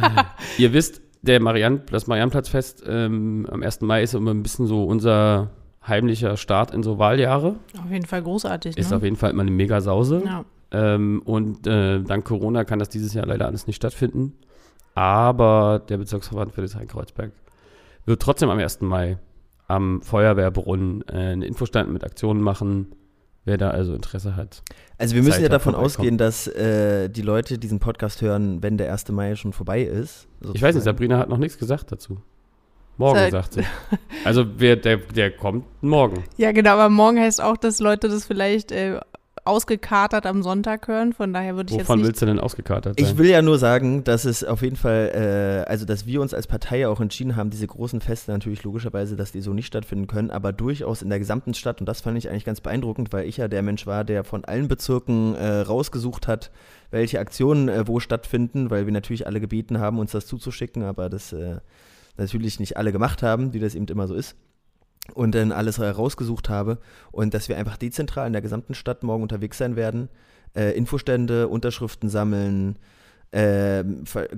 ihr wisst, der Mariann, das Mariannenplatzfest ähm, am 1. Mai ist immer ein bisschen so unser heimlicher Start in so Wahljahre. Auf jeden Fall großartig. Ist ne? auf jeden Fall immer eine Mega-Sause. ja. Ähm, und äh, dank Corona kann das dieses Jahr leider alles nicht stattfinden. Aber der Bezirksverband Friedrichshain-Kreuzberg wird trotzdem am 1. Mai am Feuerwehrbrunnen äh, einen Infostand mit Aktionen machen. Wer da also Interesse hat. Also wir müssen Zeit ja davon ausgehen, dass äh, die Leute diesen Podcast hören, wenn der 1. Mai schon vorbei ist. Ich weiß nicht, sozusagen. Sabrina hat noch nichts gesagt dazu. Morgen, Sag- sagt sie. Also wer, der, der kommt morgen. ja, genau, aber morgen heißt auch, dass Leute das vielleicht äh, ausgekatert am Sonntag hören. Von daher würde ich Wovon jetzt nicht. willst du denn ausgekatert sein? Ich will ja nur sagen, dass es auf jeden Fall, äh, also dass wir uns als Partei auch entschieden haben, diese großen Feste natürlich logischerweise, dass die so nicht stattfinden können, aber durchaus in der gesamten Stadt und das fand ich eigentlich ganz beeindruckend, weil ich ja der Mensch war, der von allen Bezirken äh, rausgesucht hat, welche Aktionen äh, wo stattfinden, weil wir natürlich alle gebeten haben, uns das zuzuschicken, aber das äh, natürlich nicht alle gemacht haben, wie das eben immer so ist. Und dann alles äh, rausgesucht habe und dass wir einfach dezentral in der gesamten Stadt morgen unterwegs sein werden, äh, Infostände, Unterschriften sammeln, äh,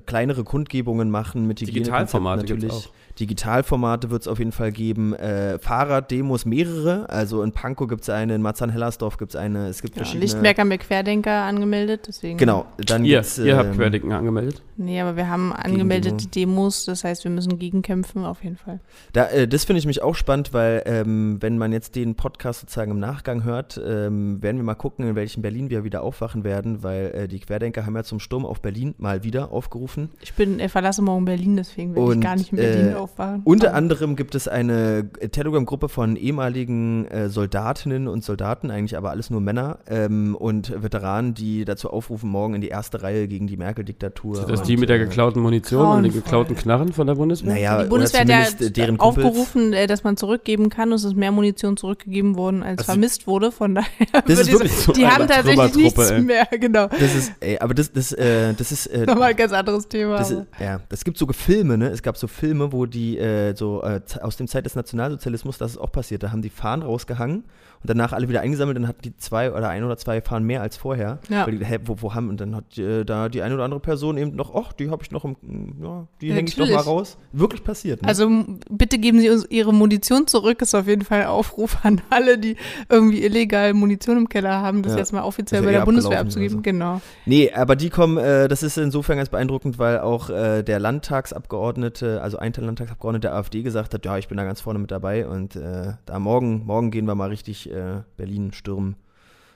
kleinere Kundgebungen machen mit Digitalformate natürlich. Auch. Digitalformate wird es auf jeden Fall geben. Äh, Fahrraddemos mehrere. Also in Pankow gibt es eine, in Marzahn-Hellersdorf gibt es eine. Es gibt ja, verschiedene. Lichtenberg haben wir Querdenker angemeldet. Deswegen genau. Dann ihr, ihr habt ähm, Querdenken angemeldet? Nee, aber wir haben angemeldet die Demos. Das heißt, wir müssen gegenkämpfen auf jeden Fall. Da, äh, das finde ich mich auch spannend, weil ähm, wenn man jetzt den Podcast sozusagen im Nachgang hört, ähm, werden wir mal gucken, in welchem Berlin wir wieder aufwachen werden, weil äh, die Querdenker haben ja zum Sturm auf Berlin mal wieder aufgerufen. Ich bin, äh, verlasse morgen Berlin, deswegen werde ich gar nicht in Berlin aufwachen. Äh, aufwachen. Unter anderem gibt es eine Telegram-Gruppe von ehemaligen äh, Soldatinnen und Soldaten, eigentlich aber alles nur Männer ähm, und Veteranen, die dazu aufrufen, morgen in die erste Reihe gegen die Merkel-Diktatur. Sind das die mit der äh, geklauten Munition und den geklauten Knarren von der Bundeswehr? Naja, die Bundeswehr hat ja deren aufgerufen, äh, dass man zurückgeben kann und es ist mehr Munition zurückgegeben worden, als also, vermisst wurde. Von daher das ist wirklich so die haben tatsächlich nichts ey. mehr, genau. Das ist, ey, aber das, das, äh, das ist äh, nochmal ein ganz anderes Thema. Das ist, ja, es gibt so Filme, ne? Es gab so Filme, wo die äh, so äh, aus dem Zeit des Nationalsozialismus, das ist auch passiert. Da haben die Fahnen rausgehangen und danach alle wieder eingesammelt, dann hatten die zwei oder ein oder zwei Fahnen mehr als vorher. Ja. Die, hä, wo, wo, haben, und dann hat äh, da die eine oder andere Person eben noch, ach, die habe ich noch im, ja, die hänge ich noch mal raus. Wirklich passiert. Ne? Also bitte geben Sie uns Ihre Munition zurück, ist auf jeden Fall ein Aufruf an alle, die irgendwie illegal Munition im Keller haben, das ja. jetzt mal offiziell bei der Bundeswehr abzugeben. So. Genau. Nee, aber die kommen, äh, das ist insofern ganz beeindruckend, weil auch äh, der Landtagsabgeordnete, also ein Landtagsabgeordnete der AfD gesagt hat, ja, ich bin da ganz vorne mit dabei und äh, da morgen, morgen gehen wir mal richtig äh, Berlin stürmen.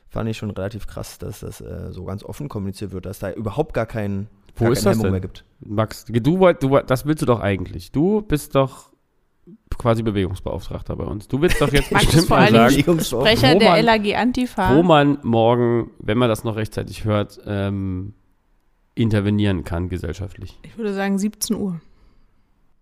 Fand ich schon relativ krass, dass das äh, so ganz offen kommuniziert wird, dass da überhaupt gar kein Wo gar ist das denn? mehr gibt. Max, du, du, das willst du doch eigentlich. Du bist doch quasi Bewegungsbeauftragter bei uns. Du willst doch jetzt bestimmt mal sagen, Sprecher der LAG Antifa. Wo man morgen, wenn man das noch rechtzeitig hört, ähm, intervenieren kann gesellschaftlich. Ich würde sagen 17 Uhr.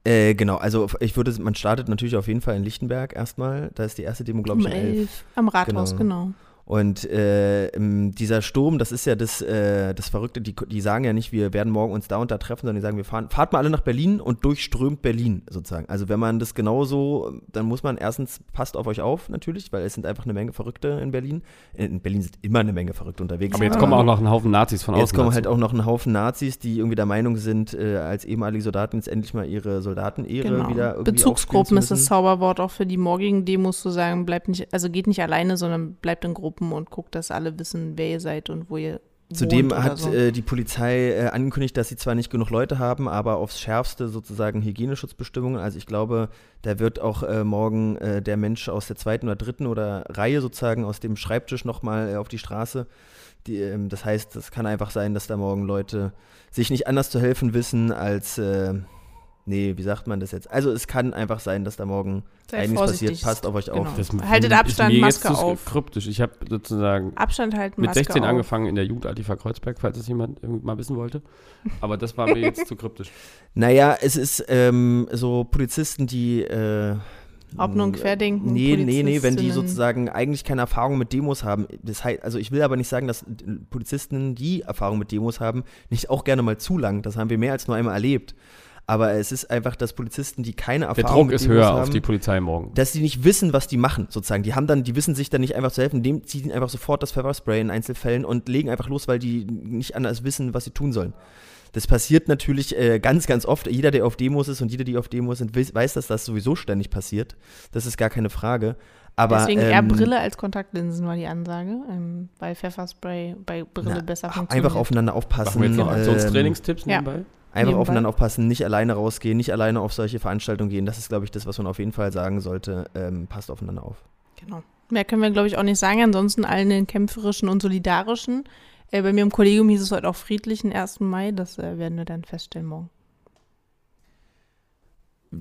Äh, genau, also ich würde, man startet natürlich auf jeden Fall in Lichtenberg erstmal. Da ist die erste Demo, glaube ich, um elf. Am Rathaus, genau. genau. Und äh, dieser Sturm, das ist ja das, äh, das Verrückte, die, die sagen ja nicht, wir werden morgen uns da und da treffen, sondern die sagen, wir fahren, fahrt mal alle nach Berlin und durchströmt Berlin sozusagen. Also wenn man das genauso, dann muss man erstens, passt auf euch auf natürlich, weil es sind einfach eine Menge Verrückte in Berlin. In Berlin sind immer eine Menge Verrückte unterwegs. Aber jetzt kommen auch noch ein Haufen Nazis von außen. Jetzt kommen halt auch noch ein Haufen Nazis, die irgendwie der Meinung sind, äh, als ehemalige Soldaten jetzt endlich mal ihre Soldatenehre genau. wieder irgendwie Bezugsgruppen ist das Zauberwort auch für die morgigen Demos zu sagen, bleibt nicht, also geht nicht alleine, sondern bleibt in Gruppen und guckt, dass alle wissen, wer ihr seid und wo ihr Zudem hat so. äh, die Polizei äh, angekündigt, dass sie zwar nicht genug Leute haben, aber aufs Schärfste sozusagen Hygieneschutzbestimmungen. Also ich glaube, da wird auch äh, morgen äh, der Mensch aus der zweiten oder dritten oder Reihe sozusagen aus dem Schreibtisch nochmal äh, auf die Straße. Die, ähm, das heißt, es kann einfach sein, dass da morgen Leute sich nicht anders zu helfen wissen als äh, nee, wie sagt man das jetzt? Also es kann einfach sein, dass da morgen Sei einiges passiert. Passt auf euch genau. auf. Das Haltet Abstand, ist mir Maske jetzt auf. kryptisch. Ich habe sozusagen Abstand halten, mit 16 auf. angefangen in der Jugend Antifa Kreuzberg, falls es jemand mal wissen wollte. Aber das war mir jetzt zu kryptisch. Naja, es ist ähm, so Polizisten, die äh, ob nun Querdenken. Nee, nee, nee, wenn die sozusagen eigentlich keine Erfahrung mit Demos haben. Das heißt, also ich will aber nicht sagen, dass Polizisten, die Erfahrung mit Demos haben, nicht auch gerne mal zu lang. Das haben wir mehr als nur einmal erlebt. Aber es ist einfach, dass Polizisten, die keine Erfahrung Der Druck ist höher haben, auf die Polizei morgen. Dass die nicht wissen, was die machen, sozusagen. Die haben dann, die wissen sich dann nicht einfach zu helfen, dem ziehen einfach sofort das Pfefferspray in Einzelfällen und legen einfach los, weil die nicht anders wissen, was sie tun sollen. Das passiert natürlich äh, ganz, ganz oft. Jeder, der auf Demos ist und jeder, die auf Demos sind, weiß, dass das sowieso ständig passiert. Das ist gar keine Frage. Aber, Deswegen ähm, eher Brille als Kontaktlinsen war die Ansage, ähm, weil Pfefferspray bei Brille na, besser funktioniert. Einfach aufeinander aufpassen. Machen wir jetzt noch Aktionstrainingstipps ähm, nebenbei? Ja. Einfach Nebenbei. aufeinander aufpassen, nicht alleine rausgehen, nicht alleine auf solche Veranstaltungen gehen. Das ist, glaube ich, das, was man auf jeden Fall sagen sollte. Ähm, passt aufeinander auf. Genau. Mehr können wir, glaube ich, auch nicht sagen. Ansonsten allen den kämpferischen und solidarischen. Äh, bei mir im Kollegium hieß es heute auch friedlichen 1. Mai. Das äh, werden wir dann feststellen morgen.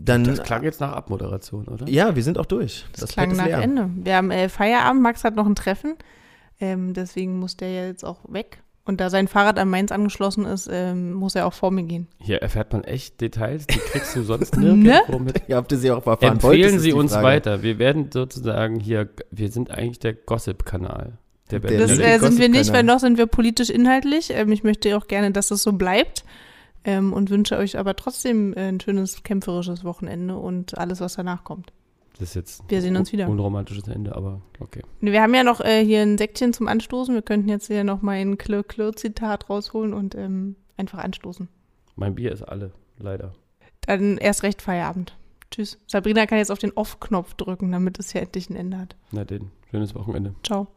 Dann, das klang jetzt nach Abmoderation, oder? Ja, wir sind auch durch. Das, das klang nach leer. Ende. Wir haben äh, Feierabend. Max hat noch ein Treffen. Ähm, deswegen muss der jetzt auch weg. Und da sein Fahrrad an meins angeschlossen ist, ähm, muss er auch vor mir gehen. Hier erfährt man echt Details, die kriegst du sonst nirgendwo ne? mit. Ja, habt ihr sie auch erfahren Empfehlen Sie uns Frage. weiter. Wir werden sozusagen hier, wir sind eigentlich der Gossip-Kanal. Der das äh, sind wir nicht, weil noch sind wir politisch inhaltlich. Ähm, ich möchte auch gerne, dass das so bleibt. Ähm, und wünsche euch aber trotzdem äh, ein schönes kämpferisches Wochenende und alles, was danach kommt. Das ist jetzt Wir sehen uns un- wieder. unromantisches Ende, aber okay. Wir haben ja noch äh, hier ein Säckchen zum Anstoßen. Wir könnten jetzt hier noch mal ein Klirr-Klirr-Zitat rausholen und ähm, einfach anstoßen. Mein Bier ist alle, leider. Dann erst recht Feierabend. Tschüss. Sabrina kann jetzt auf den Off-Knopf drücken, damit es hier endlich ein Ende hat. Na denn, schönes Wochenende. Ciao.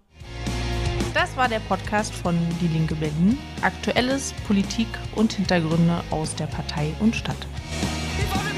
Das war der Podcast von Die Linke Berlin. Aktuelles, Politik und Hintergründe aus der Partei und Stadt. Wie wollen